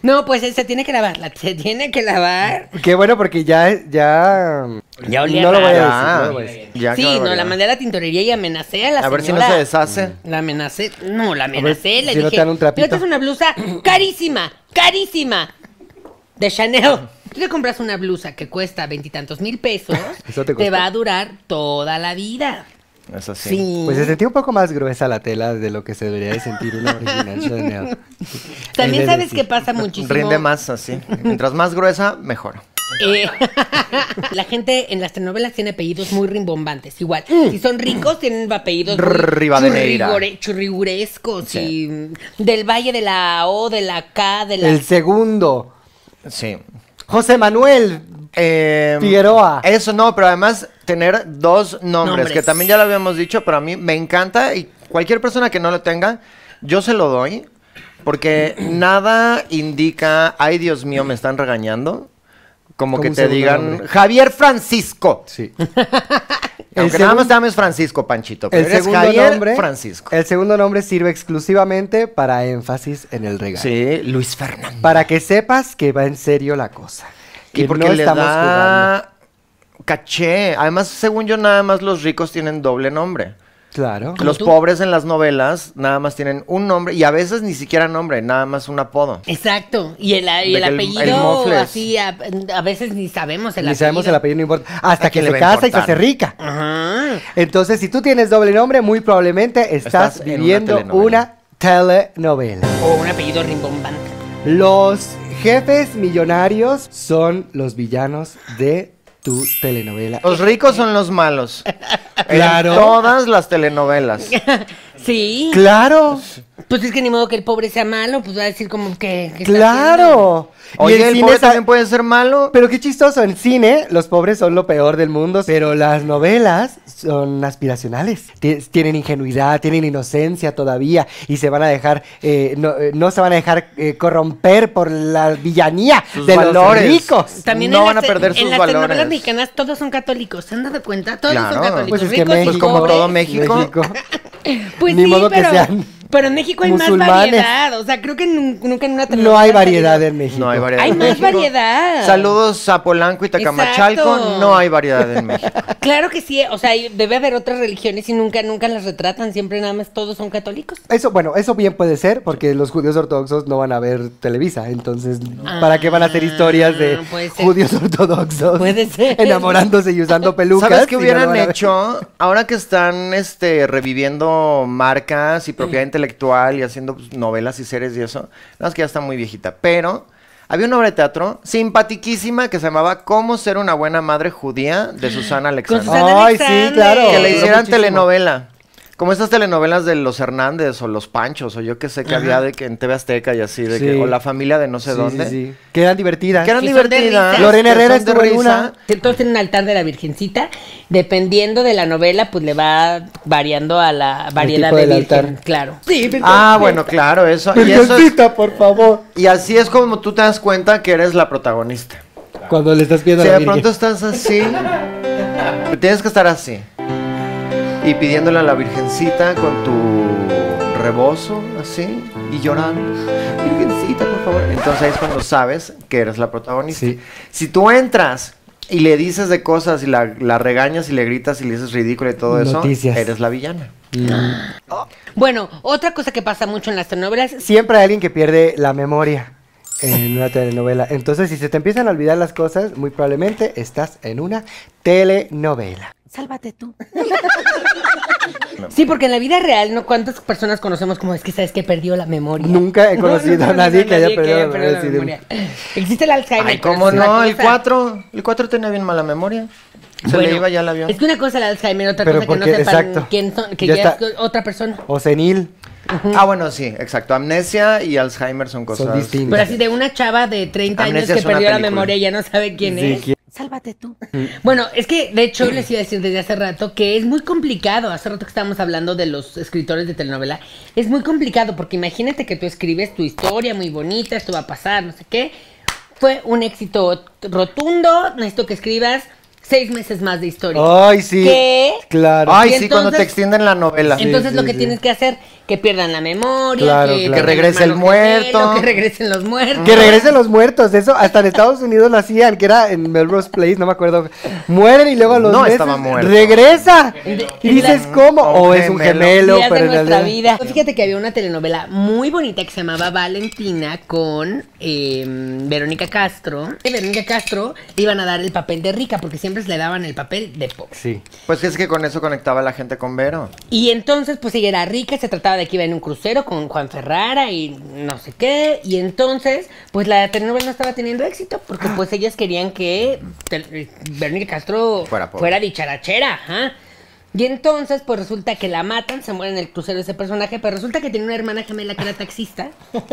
no, pues se tiene que lavar, la- se tiene que lavar. Qué bueno porque ya, ya. Ya olía no lo voy a decir. no a decir. ya, sí, no, la mandé a la tintorería y amenacé a la A ver si no señora. se deshace. La amenacé, no, la amenacé, le si no dije, te dan un trapito. "Esta es una blusa carísima, carísima, de Chanel. Tú te compras una blusa que cuesta veintitantos mil pesos, ¿Eso te va a durar toda la vida. Es así. Sí. Pues se sentía un poco más gruesa la tela de lo que se debería de sentir una original Chanel. También Es sabes decir, que pasa muchísimo. Rinde más así. Mientras más gruesa, mejor. Eh, la gente en las telenovelas tiene apellidos muy rimbombantes. Igual, Mm. si son ricos, tienen apellidos churrigore- churrigurescos y mm, del Valle de la O, de la K, de la... El segundo. Sí. José Manuel. Eh, Figueroa. Eso no, pero además tener dos nombres, Nombres. que también ya lo habíamos dicho, pero a mí me encanta y cualquier persona que no lo tenga, yo se lo doy, porque nada indica, ay Dios mío, me están regañando, como Como que te digan nombre. Javier Francisco. Sí. Aunque nada más te llames Francisco, Panchito, pero El eres segundo Javier nombre. Francisco. El segundo nombre sirve exclusivamente para énfasis en el regalo. Sí, Luis Fernando. Para que sepas que va en serio la cosa. Que Y porque no le estamos jugando. caché. Además, según yo, nada más los ricos tienen doble nombre. Claro. ¿Como Los tú? pobres en las novelas nada más tienen un nombre y a veces ni siquiera nombre, nada más un apodo. Exacto. Y el, y el el- apellido, el mofles. así, a, a veces ni sabemos el Ni apellido. sabemos el apellido, no importa. Hasta ¿A que se casa y se hace rica. Ajá. Entonces, si tú tienes doble nombre, muy probablemente estás, Estás en una viviendo telenovela. una telenovela. O un apellido rimbombante. Los jefes millonarios son los villanos de tu telenovela. Los ricos son los malos. Claro. En todas las telenovelas. Sí. ¡Claro! Pues es que ni modo que el pobre sea malo, pues va a decir como que... ¡Claro! Y Oye, el cine pobre también puede ser malo. Pero qué chistoso, en cine los pobres son lo peor del mundo, pero las novelas son aspiracionales. Ti- Tienen ingenuidad, tienen inocencia todavía y se van a dejar, eh, no, eh, no se van a dejar eh, corromper por la villanía Sus de valores. los ricos. También No en van las a te- perder En sus las valores. telenovelas mexicanas todos son católicos, ¿se han dado cuenta? Todos Claro. son católicos, Pues es que ricos México- Pues como todo México. México. Pues Ni sí, modo que pero, sean pero en México hay musulmanes. más variedad. O sea, creo que nun- nunca en una No hay ha variedad salido- en México. No hay variedad. Hay en más México. variedad. Saludos a Polanco y Tacamachalco. Exacto. No hay variedad en México. Claro que sí, o sea, debe haber otras religiones y nunca, nunca las retratan, siempre nada más todos son católicos. Eso, bueno, eso bien puede ser, porque los judíos ortodoxos no van a ver Televisa, entonces, ¿para qué van a hacer historias de Ah, judíos ortodoxos? Puede ser. Enamorándose y usando pelucas. ¿Sabes qué no hubieran ver? hecho? Ahora que están este, reviviendo marcas y propiedad intelectual y haciendo pues, novelas y series y eso. Nada más que ya está muy viejita. Pero había una obra de teatro simpatiquísima que se llamaba Cómo ser una buena madre judía de Susana Alexander. Susana Ay, sí, claro. que le muchísimo. telenovela. Como estas telenovelas de los Hernández o los Panchos o yo que sé que había de que en TV Azteca y así, de que, o la familia de no sé Sí, dónde. sí, sí. Que eran divertidas. Que eran divertidas. Lorena Herrera son de una. Entonces tiene un altar de la Virgencita, dependiendo de la novela, pues le va variando a la variedad de virgen, altar. claro. Sí, Ah, bueno, claro, eso. Y, eso es- Virgencita, por favor. y así es como tú te das cuenta que eres la protagonista. Cuando le estás pidiendo Si a la de Virgen. pronto estás así, tienes que estar así. Y pidiéndole a la Virgencita con tu rebozo, así, y llorando. Virgencita, por favor. Entonces ahí es cuando sabes que eres la protagonista. Sí. Si tú entras y le dices de cosas y la, la regañas y le gritas y le dices ridículo y todo Noticias. eso, eres la villana. Bueno, otra cosa que pasa mucho en las telenovelas, Siempre hay alguien que pierde la memoria en una telenovela. Entonces, si se te empiezan a olvidar las cosas, muy probablemente estás en una telenovela. Sálvate tú. Sí, porque en la vida real, ¿no? ¿Cuántas personas conocemos como es que sabes que perdió la memoria? Nunca he conocido a nadie que haya perdido la memoria. Existe el Alzheimer. Ay, ¿cómo no? El cosa- 4, el 4 tenía bien mala memoria. Se Bueno, le iba ya el avión. Es que una cosa el Alzheimer, otra Pero cosa que no sepan exacto. quién son, que Ya ya, está. es otra persona. O senil. Ah, bueno, sí, exacto. Amnesia y Alzheimer son cosas distintas. Pero así de una chava de 30 años que es perdió la memoria y ya no sabe quién Sí, es. ¿quién? Sálvate tú. Bueno, es que de hecho les iba a decir desde hace rato que es muy complicado. Hace rato que estábamos hablando de los escritores de telenovela. Es muy complicado porque imagínate que tú escribes tu historia muy bonita, esto va a pasar, no sé qué. Fue un éxito rotundo. Necesito que escribas seis meses más de historia. Ay, sí. ¿Qué? Claro. Ay, Y sí, cuando te entonces- extienden la novela. Sí, Entonces sí, lo que sí. tienes que hacer, que pierdan la memoria, Claro, que, claro. Que regrese el hermano gemelo, muerto. que regresen los muertos. Que regresen los muertos, eso hasta en Estados Unidos lo hacían, que era en Melrose Place, no me acuerdo. Mueren y luego a los No meses estaba muerto. regresa. Y dices, ¿cómo? O es un gemelo. gemelo, días pero de en nuestra realidad- vida. Fíjate que había una telenovela muy bonita que se llamaba Valentina con eh, Verónica Castro. Y Verónica Castro le iban a dar el papel de rica porque siempre le daban el papel de pobre. Sí. Pues es que con eso conectaba a la gente con Vero. Y entonces, pues ella era rica, se trataba de que iba en un crucero con Juan Ferrara y no sé qué. Y entonces, pues la telenovela no estaba teniendo éxito porque pues ellas querían que Verónica Castro Fuera fuera dicharachera. ajá. Y entonces, pues resulta que la matan, se muere en el crucero ese personaje, pero resulta que tiene una hermana gemela que era taxista.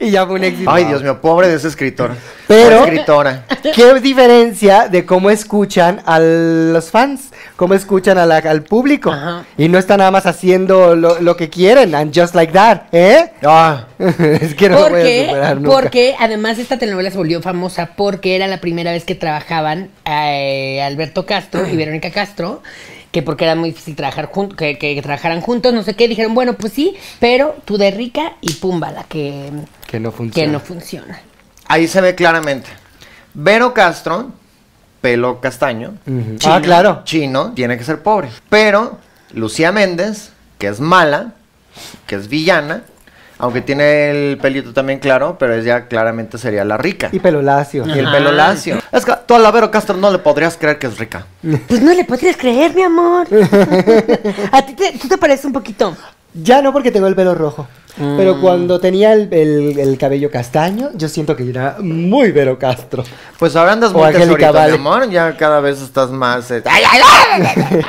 Y ya fue un éxito. Ay, Dios mío, pobre de ese escritor. Pero- escritora. ¿Qué diferencia de cómo escuchan a los fans? ¿Cómo escuchan a la- al público? Ajá. Y no están nada más haciendo lo, lo que quieren, and just like that, ¿eh? Ah, es que no lo voy a Porque, superar nunca. porque además esta telenovela se volvió famosa porque era la primera vez que trabajaban eh, Alberto Castro y Verónica Castro, que porque era muy difícil trabajar juntos, que, que trabajaran juntos, no sé qué, dijeron, bueno, pues sí, pero tú de rica y pumba, la que, Que no que funciona. no funciona. ahí se ve claramente. Vero Castro, pelo castaño. Chino, Ah, claro. Chino, tiene que ser pobre. Pero Lucía Méndez, que es mala, que es villana, aunque tiene el pelito también claro, pero ella claramente sería la rica. Y pelo lacio. Y el pelo lacio. Es que tú a la Vero Castro no le podrías creer que es rica. Pues no le podrías creer, mi amor. A ti te, tú te pareces un poquito. Ya no porque tengo el pelo rojo. Mm. Pero cuando tenía el, el- el cabello castaño, yo siento que era muy Vero Castro. Pues ahora andas O muy tesorito, Vale. mi amor. Ya cada vez estás más... eh, ¡Ay, ay, ay!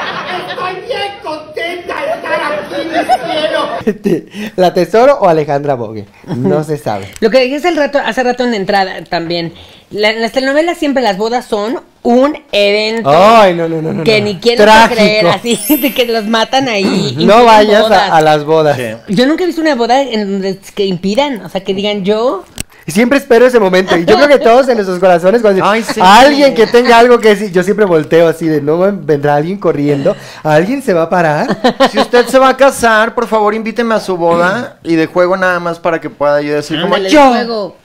¿La Tesoro o Alejandra Bogue? No se sabe. Lo que dije hace, el rato, hace rato en la entrada también. La- en las telenovelas siempre las bodas son un evento. Ay, no, no, no, no. que no. ni quieren creer así, de que los matan ahí. No vayas a, a las bodas. Sí. Yo nunca he visto una boda en donde que impidan, o sea, que digan yo. Y Siempre espero ese momento. Y yo creo que todos en nuestros corazones, cuando Ay, sí. alguien que tenga algo que decir, yo siempre volteo así de no vendrá alguien corriendo, alguien se va a parar. Si usted se va a casar, por favor invíteme a su boda y de juego nada más para que pueda yo decir como yo. luego.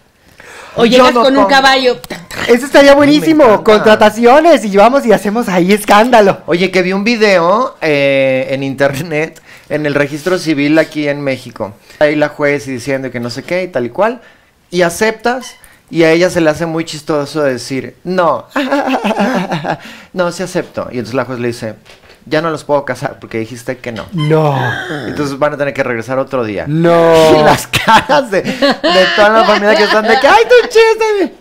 O Yo llegas no con un caballo. Eso estaría buenísimo. Contrataciones y vamos y hacemos ahí escándalo. Oye, que vi un video eh, en internet, en el registro civil aquí en México. Ahí la juez y diciendo que no sé qué y tal y cual. Y aceptas y a ella se le hace muy chistoso decir, no, no, sí acepto. Y entonces la juez le dice, ya no los puedo casar porque dijiste que no. No. Entonces van a tener que regresar otro día. Y No. las caras de, de toda la familia que están de que, ¡ay, tu chiste!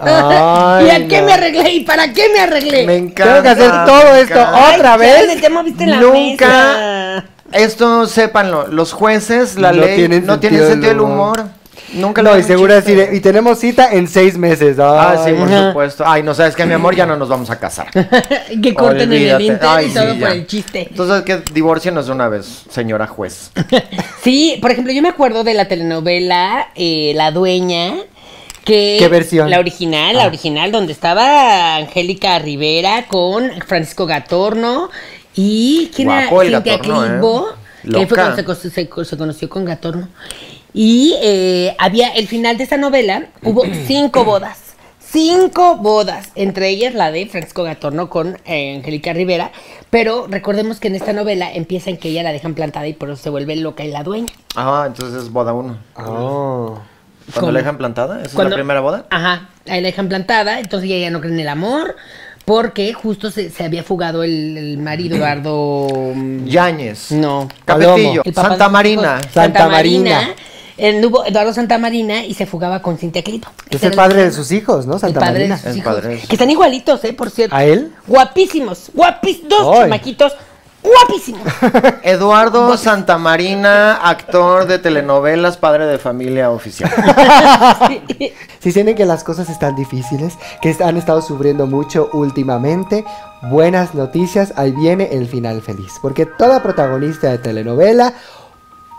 Ay, ¿Y a qué me arreglé? ¿Y para qué me arreglé? Me encanta. Tengo que hacer todo esto otra Ay, vez. chale, te moviste la Nunca. mesa. Esto sépanlo, los jueces, la No ley, tienen no tienen sentido del humor. Nunca le No, y seguro así de, y tenemos cita en seis meses. Ah, sí, por Ajá. supuesto. Ay, no sabes que mi amor ya no nos vamos a casar. que corten en Olvídate. el Inter Ay, y sí, todo ya. por el chiste. Entonces que divorcienos de una vez, señora juez. Sí, por ejemplo, yo me acuerdo de la telenovela eh, La Dueña. Que ¿Qué versión? La original, la original, donde estaba Angélica Rivera con Francisco Gatorno y ¿quién Guapo era? Cintia Gatorno, ¿eh? Que fue cuando se, co- se co- se conoció con Gatorno. Y eh, había el final de esa novela, hubo cinco bodas. Cinco bodas, entre ellas la de Francisco Gatorno con eh, Angélica Rivera, pero recordemos que en esta novela empieza en que ella la dejan plantada y por eso se vuelve loca y la dueña. Ah, entonces es boda uno. Oh. ¿Cuando ¿Cómo? la dejan plantada? ¿Esa es la primera boda? Ajá, ahí la dejan plantada, entonces ella ya no cree en el amor, Porque justo se, se había fugado el, el marido Eduardo. mm, Yáñez. No. Capetillo. el papá de Santa Marina. Santa Marina. Eduardo Santa Marina y se fugaba con Cintia Clito. Es Ese el era padre de sus hijos, ¿no? Santa el padre Marina. de sus El hijos. padre de sus- Que están igualitos, ¿eh? Por cierto. ¿A él? Guapísimos. Guapísimos. Dos Ay. chamaquitos. Guapísimos. Eduardo Santamarina, actor de telenovelas, padre de familia oficial. Si sienten que las cosas están difíciles, que han estado sufriendo mucho últimamente, buenas noticias, ahí viene el final feliz. Porque toda protagonista de telenovela,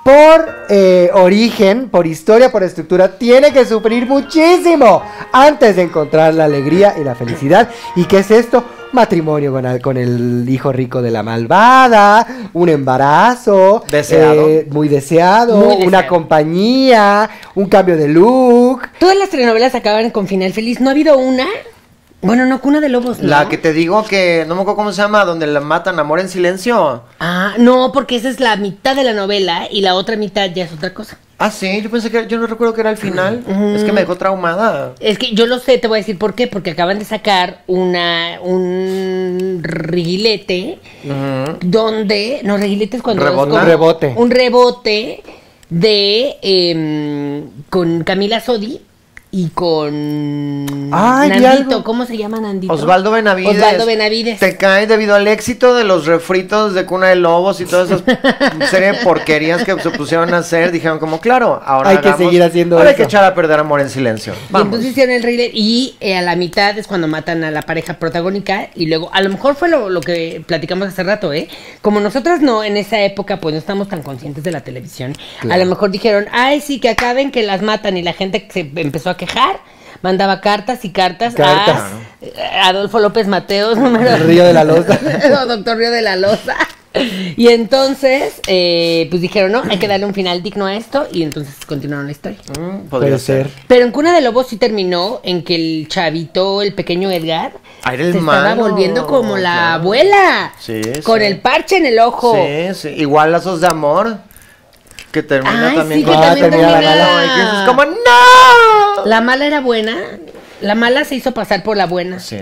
por eh, origen, por historia, por estructura, tiene que sufrir muchísimo antes de encontrar la alegría y la felicidad. ¿Y qué es esto? Matrimonio con el, con el hijo rico de la malvada, un embarazo Deseado. eh, muy deseado, Muy una deseado. compañía, un cambio de look. Todas las telenovelas acaban con final feliz. ¿No ha habido una? Bueno, no, Cuna de Lobos, ¿no? La que te digo que no me acuerdo cómo se llama, donde la matan amor en silencio. Ah, no, porque esa es la mitad de la novela y la otra mitad ya es otra cosa. Ah, sí, yo pensé que yo no recuerdo que era el final. Es que me dejó traumada. Es que yo lo sé, te voy a decir por qué, porque acaban de sacar una un reguilete donde no reguilete es cuando Rebota. Un rebote. un rebote de em, con Camila Sodi y con Ay, vi Nandito. ¿cómo se llama Nandito? Osvaldo Benavides. Osvaldo Benavides. Te cae debido al éxito de los refritos de Cuna de Lobos y todas esas serie de porquerías que se pusieron a hacer. Dijeron como, claro, ahora Hay que seguir haciendo ahora hay que echar a perder amor en silencio. Y Vamos. entonces hicieron el reguilete y eh, a la mitad es cuando matan a la pareja protagónica y luego, a lo mejor fue lo, lo que platicamos hace rato, ¿eh? Como nosotras no, en esa época pues no estamos tan conscientes de la televisión, a lo mejor dijeron, ay sí, que acaben, que las matan y la gente se empezó a quejar. Mandaba cartas y cartas, Cartas. a Adolfo López Mateos, número Río de la Loza. No, doctor Río de la Loza. Y entonces, eh, pues dijeron, no, hay que darle un final digno a esto. Y entonces continuaron la historia. Mm, podría Puede ser. Pero en Cuna de Lobos sí terminó en que el chavito, el pequeño Edgar, Ah, era el se estaba volviendo como la claro. abuela. Sí, Con sí. el parche en el ojo. Sí, sí. Igual lazos de amor. Que termina Ay, también sí, que con- Ah, también termina la que dices como, ¡No! La mala era buena. La mala se hizo pasar por la buena. Sí.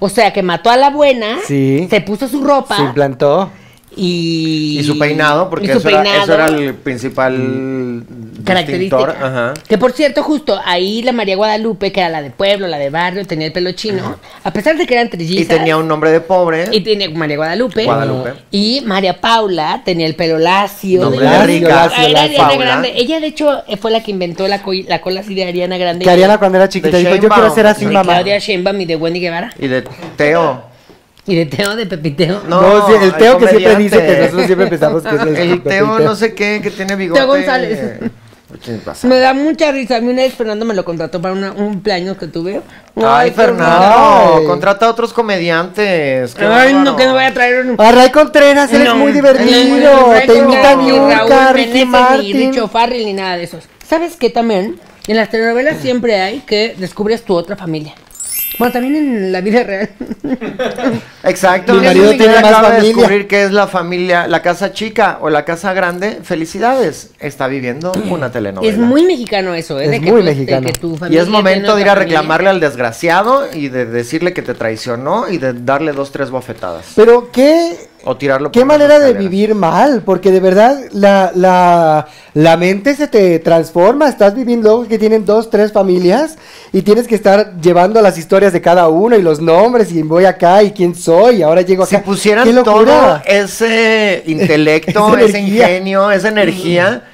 O sea, que mató a la buena. Sí. Se puso su ropa. Se implantó. Y, Y su peinado, porque su eso, era, eso era el principal característica. Ajá. Que por cierto, justo ahí la María Guadalupe, que era la de pueblo, la de barrio, tenía el pelo chino, a pesar de que eran trillizas. Y tenía un nombre de pobre. y tenía María Guadalupe. Guadalupe. Y María Paula tenía el pelo lacio. Nombre de rica. Era Lacio. Paula. Grande. Ella, de hecho, fue la que inventó la, co- la cola así de Ariana Grande. Que Ariana cuando era chiquita dijo, yo quiero ser así, de mamá. Claudia Sheinbaum y de Wendy Guevara. Y de Teo. Y de Teo, de Pepiteo. No, No, sí, el el Teo que siempre dice que nosotros siempre pensamos que es el, El Teo no sé qué, que tiene bigote. Teo González. Me da mucha risa. A mí una vez Fernando me lo contrató para una- un cumpleaños que tuve. Ay, Fernando. Fernando, Ay. contrata a otros comediantes. qué Ay, no, que no voy a traer un... A Ray Contreras, eres No, muy divertido. no, no, Te no, invita ni Raúl Ricky Meneses, Ni Martin. Richo Farrell, ni nada de esos. ¿Sabes qué también? En las telenovelas siempre hay que descubres tu otra familia. Bueno, también en la vida real. Exacto. Mi marido tiene más acaba de familia. descubrir que es la familia, la casa chica o la casa grande. Felicidades. Está viviendo una telenovela. es muy mexicano eso, ¿eh? Es de que muy de mexicano. que tu Y familia es momento de ir a familia. reclamarle al desgraciado y de decirle que te traicionó y de darle dos, tres bofetadas. Pero qué, O tirarlo qué por manera de vivir mal, porque de verdad la, la, la mente se te transforma. Estás viviendo luego que tienen dos, tres familias y tienes que estar llevando las historias de cada uno y los nombres y voy acá y quién soy y ahora llego Si acá. pusieran ¡Qué todo ese intelecto, ese ingenio, esa energía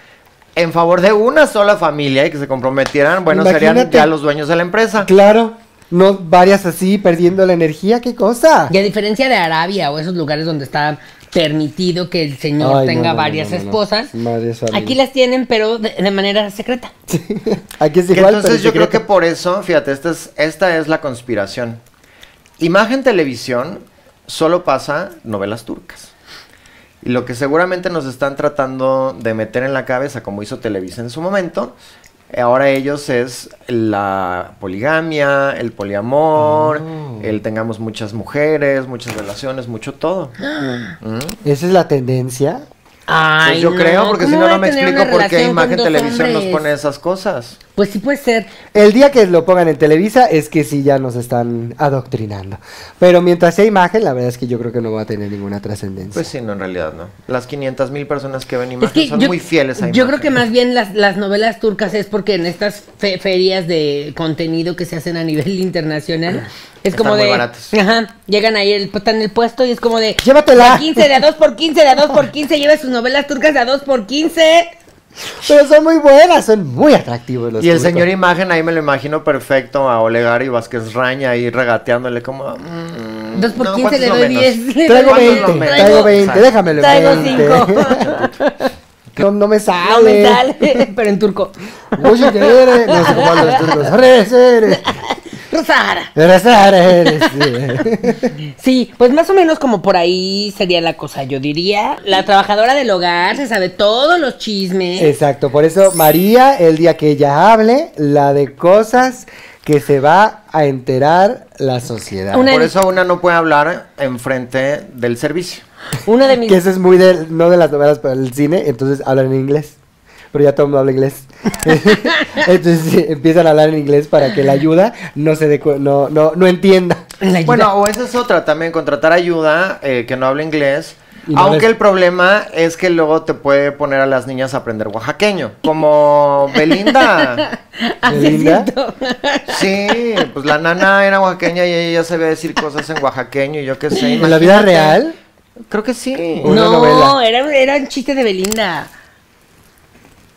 en favor de una sola familia y que se comprometieran, bueno, serían ya los dueños de la empresa. Claro, no varias así perdiendo la energía, qué cosa. Y a diferencia de Arabia o esos lugares donde está permitido que el señor Ay, tenga no, no, varias no, no, no. esposas, Varias aquí las tienen, pero de, de manera secreta. Aquí es igual, entonces pero yo creo que por eso, fíjate, esta es, esta es la conspiración. Imagen Televisión solo pasa novelas turcas. Y lo que seguramente nos están tratando de meter en la cabeza, como hizo Televisa en su momento, ahora ellos es la poligamia, el poliamor, Oh. el tengamos muchas mujeres, muchas relaciones, mucho todo. ¿Mm? Esa es la tendencia. Ay, Pues yo creo, porque si ¿cómo no, no me explico por qué Imagen Televisión nos pone esas cosas. Pues sí puede ser. El día que lo pongan en Televisa es que sí ya nos están adoctrinando. Pero mientras sea imagen, la verdad es que yo creo que no va a tener ninguna trascendencia. Pues sí, no, en realidad no. Las 500 mil personas que ven Es imagen que son yo, muy fieles a yo creo imagen. que más bien las, las novelas turcas es porque en estas fe- ferias de contenido que se hacen a nivel internacional es Están como muy de ajá, llegan ahí el están en el puesto y es como de Llévatela. de 15 de a 2 por 15 de a 2 por 15 lleva sus novelas turcas de a 2 por 15. Pero son muy buenas, son muy atractivos los Y el turcos. señor imagen ahí me lo imagino perfecto a Olegario y Vázquez Raña ahí regateándole como... mm, 2 por no, 15 ¿cuánto le doy menos? 10. le Traigo doy 20, 20, traigo 20, Exacto. déjamelo Traigo 20. 5. No, no me sale. No me sale, pero en turco. Oye, ¿qué eres? No sé cómo hablan los turcos. Eres, eres. Rosara. Eres, eres, sí. Sí, pues más o menos como por ahí sería la cosa, yo diría. La trabajadora del hogar se sabe todos los chismes. Exacto, por eso María, el día que ella hable, la de cosas que se va a enterar la sociedad. Una- Por eso una no puede hablar enfrente del servicio. Una de mis Que eso es muy de, no de las novelas, pero del cine, entonces hablan en inglés. Pero ya todo el mundo habla inglés. entonces sí, empiezan a hablar en inglés para que la ayuda no se cu- no, no, no entienda. Bueno, o esa es otra también, contratar ayuda eh, que no habla inglés. No aunque les- el problema es que luego te puede poner a las niñas a aprender oaxaqueño. Como Belinda. Belinda. Sí, pues la nana era oaxaqueña y ella ya sabía decir cosas en oaxaqueño y yo qué sé. ¿En la vida real? Creo que sí. Una no, novela. era, era un chiste de Belinda.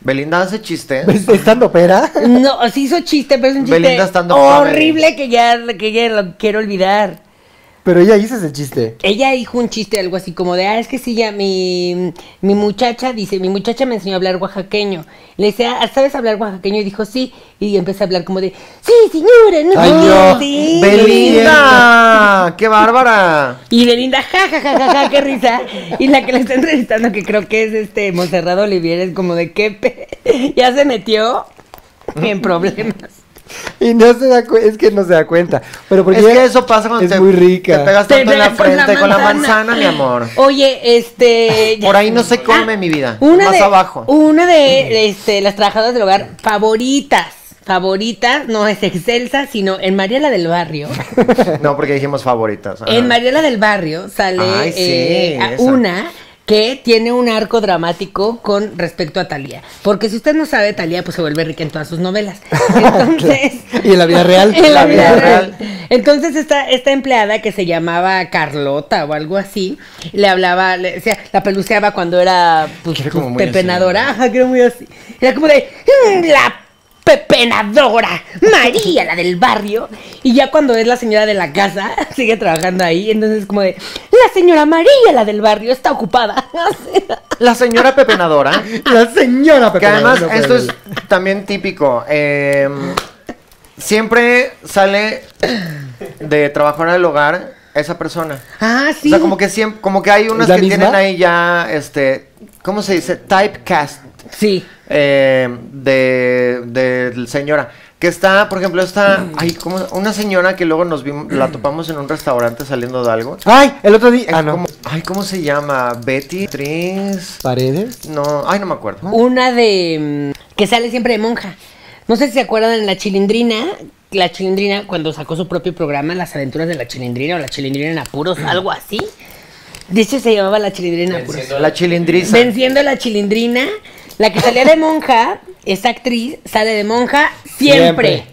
Belinda hace chistes. ¿Ves- ¿Estando pera? No, sí hizo chiste, pero es un chiste Belinda horrible que ya, que ya lo quiero olvidar. Pero ella hizo ese chiste. Ella dijo un chiste, algo así como de, ah, es que sí, ya mi, mi muchacha, dice, mi muchacha me enseñó a hablar oaxaqueño. Le dice, ah, ¿sabes hablar oaxaqueño? Y dijo, sí. Y empecé a hablar como de, sí, señora, no. Ay, no. sí". ¡Belinda! ¡Qué bárbara! Y Belinda, ja, ja, ja, ja, ja, qué risa. Y la que la está entrevistando, que creo que es este Monserrado Olivier, es como de, ¿qué? pe-?" Ya se metió en problemas. Y no se da cuenta, es que no se da cuenta. Pero porque es ella que eso pasa cuando es te, muy rica. te pegas Te tanto en la pegas con la frente con la manzana, mi amor. Oye, este. Por ahí no se come, mi vida. Una Más de, abajo. Una de este, las trabajadoras del hogar favoritas. Favoritas, no es excelsa, sino en Mariela del Barrio. No, porque dijimos favoritas. ajá. En Mariela del Barrio sale Ay, sí, eh, una que tiene un arco dramático con respecto a Talía. Porque si usted no sabe, Talía pues se vuelve rica en todas sus novelas. Entonces. Y en la vida real. En la vida real. Entonces esta, esta empleada que se llamaba Carlota o algo así, le hablaba, le decía, la peluceaba cuando era pues, era como pues, muy así, pepenadora, ¿no? ajá, que era muy así. Era como de "Mm, la pepenadora, María, la del barrio. Y ya cuando es la señora de la casa, sigue trabajando ahí, entonces es como de la señora María, la del barrio, está ocupada. La señora pepenadora. La señora que Pepe además, no esto es también típico. eh, siempre sale de trabajar del hogar esa persona. ah, sí. O sea, como que siempre, como que hay unas ¿Es la que misma? tienen ahí ya, este, ¿cómo se dice? Typecast. Sí. eh, de, de señora. Que está, por ejemplo, está, ay, como una señora que luego nos vimos, la topamos en un restaurante saliendo de algo. Ay, el otro día. Ah, no. como- ay, ¿cómo se llama? Betty, Tris, Paredes. no, ay, no me acuerdo. Una de mm, que sale siempre de monja. No sé si se acuerdan en la Chilindrina. La Chilindrina, cuando sacó su propio programa, Las aventuras de la Chilindrina o la Chilindrina en apuros, algo así. De hecho, se llamaba la Chilindrina en apuros. La chilindriza. Venciendo a la Chilindrina. La que salía de monja, esa actriz sale de monja siempre.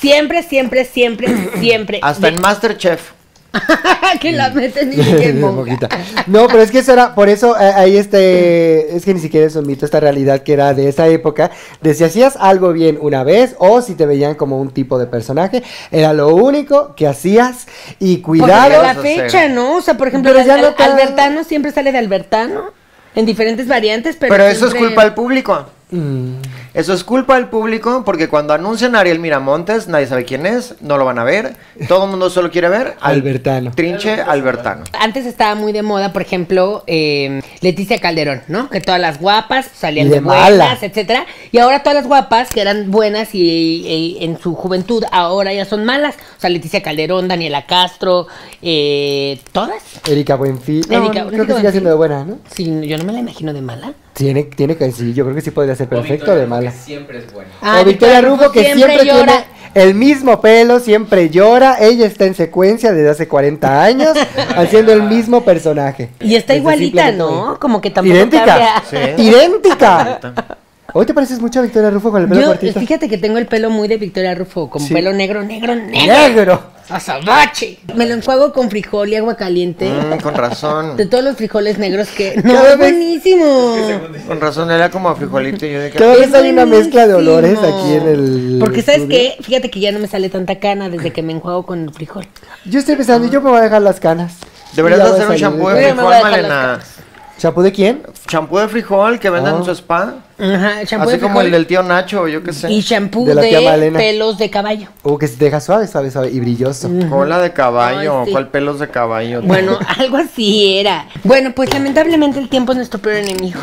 Siempre, siempre, siempre, siempre. Hasta en Masterchef. que la meten y que monja. No, pero es que eso era, por eso eh, ahí este, es que ni siquiera es un mito, esta realidad que era de esa época, de si hacías algo bien una vez o si te veían como un tipo de personaje, era lo único que hacías y Porque cuidado. la fecha, ¿no? O sea, por ejemplo, Pero ya no Albertano siempre sale de Albertano. En diferentes variantes, pero. Pero, eso es siempre- culpa del público. Mm, Eso es culpa del público porque cuando anuncian a Ariel Miramontes, nadie sabe quién es, no lo van a ver. Todo el mundo solo quiere ver al Albertano. Trinche Albertano. Antes estaba muy de moda, por ejemplo, eh, Leticia Calderón, ¿no? Que todas las guapas salían Y de, de buenas, etcétera. Y ahora todas las guapas que eran buenas y, y en su juventud ahora ya son malas. O sea, Leticia Calderón, Daniela Castro, eh, todas. Erika Buenfil. No, Erika- no, creo Erika que sigue siendo de buena, ¿no? Sí, yo no me la imagino de mala. Tiene, tiene que sí, yo creo que sí podría ser perfecto de mala. Siempre es bueno. Ah, o Victoria Rufo que siempre, llora. tiene el mismo pelo, siempre llora. Ella está en secuencia desde hace 40 años haciendo el mismo personaje. Y está Desde igualita, ¿no? hoy. Como que tampoco Idéntica. Sí. Idéntica. Hoy te pareces mucho a Victoria Rufo con el pelo Yo, cortito. fíjate que tengo el pelo muy de Victoria Rufo, con Sí. pelo negro, negro, negro. Negro. Azabache. Me lo enjuago con frijol y agua caliente. Mm, con razón. De todos los frijoles negros que. No, es vez- buenísimo. Con razón, era como frijolito y yo de que... Cada vez Es hay una mezcla de olores aquí en el. Porque, ¿sabes estudio. qué? Fíjate que ya no me sale tanta cana desde que me enjuago con el frijol. Yo estoy pensando, yo me voy a dejar las canas. Deberías hacer a un shampoo de- frijol, a Malena. ¿Shampoo de quién? Shampoo de frijol que venden Ah. en su spa. Ajá, shampoo Así de como frijol el del tío Nacho, yo qué sé. Y shampoo De pelos de caballo. Uh, que se deja suave, suave, suave y brilloso. Cola de caballo, Ay, sí. ¿cuál pelos de caballo? Bueno, algo así era. Bueno, pues lamentablemente el tiempo es nuestro peor enemigo.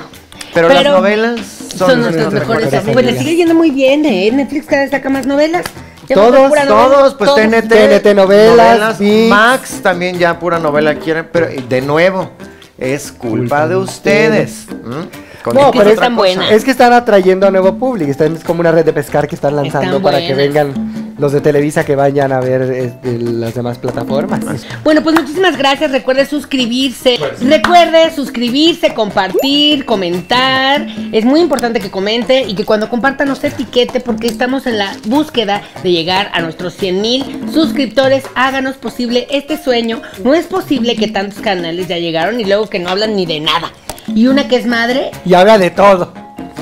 pero, las novelas son, son, nuestras mejores amigas. Pues le sigue yendo muy bien, ¿eh? Netflix cada vez saca más novelas. Ya Todos. Todos, pues Todos. TNT, TNT novelas, ViX. Max también ya pura novela quieren, pero de nuevo, es culpa de ustedes. ¿m? Con No, pero es cosa. buenas. es que están atrayendo a nuevo público. Están, es como una red de pescar que están lanzando Están para que vengan los de Televisa que vayan a ver este, las demás plataformas. Bueno, pues muchísimas gracias. Recuerde suscribirse. Recuerde suscribirse, compartir, comentar. Es muy importante que comente y que cuando comparta nos etiquete porque estamos en la búsqueda de llegar a nuestros 100 mil suscriptores. Háganos posible este sueño. No es posible que tantos canales ya llegaron y luego que no hablan ni de nada. Y una que es madre Y habla de todo.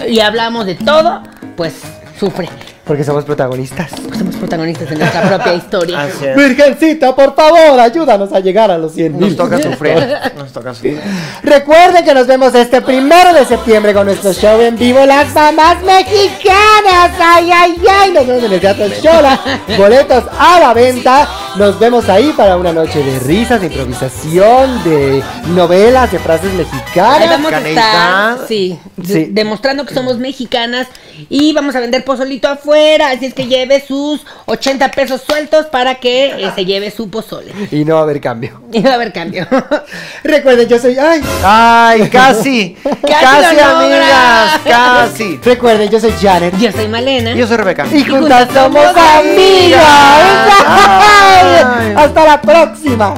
y hablamos de todo, pues sufre. Porque somos protagonistas. Porque somos protagonistas de nuestra propia historia. Así es. Virgencita, por favor, ayúdanos a llegar a los 100 mil. Nos toca sufrir. Nos toca sufrir. Recuerden que nos vemos este primero de septiembre con nuestro show en vivo, Las Mamás Mexicanas. Ay, ay, ay. Nos vemos en el Teatro Chola. Boletos a la venta. Nos vemos ahí para una noche de risas, de improvisación, de novelas, de frases Ahí mexicanas. vamos a estar, sí, Sí. de- demostrando que somos mexicanas y vamos a vender pozolito afuera, así es que lleve sus 80 pesos sueltos para que eh, se lleve su pozole. Y no va a haber cambio. Y va a haber cambio. Recuerden, yo soy. ¡Ay! Ay, casi. casi, lo amigas. Casi. Recuerden, yo soy Janet. Yo soy Malena. Yo soy Rebeca. Y juntas somos amigas. Ay. Hasta la próxima.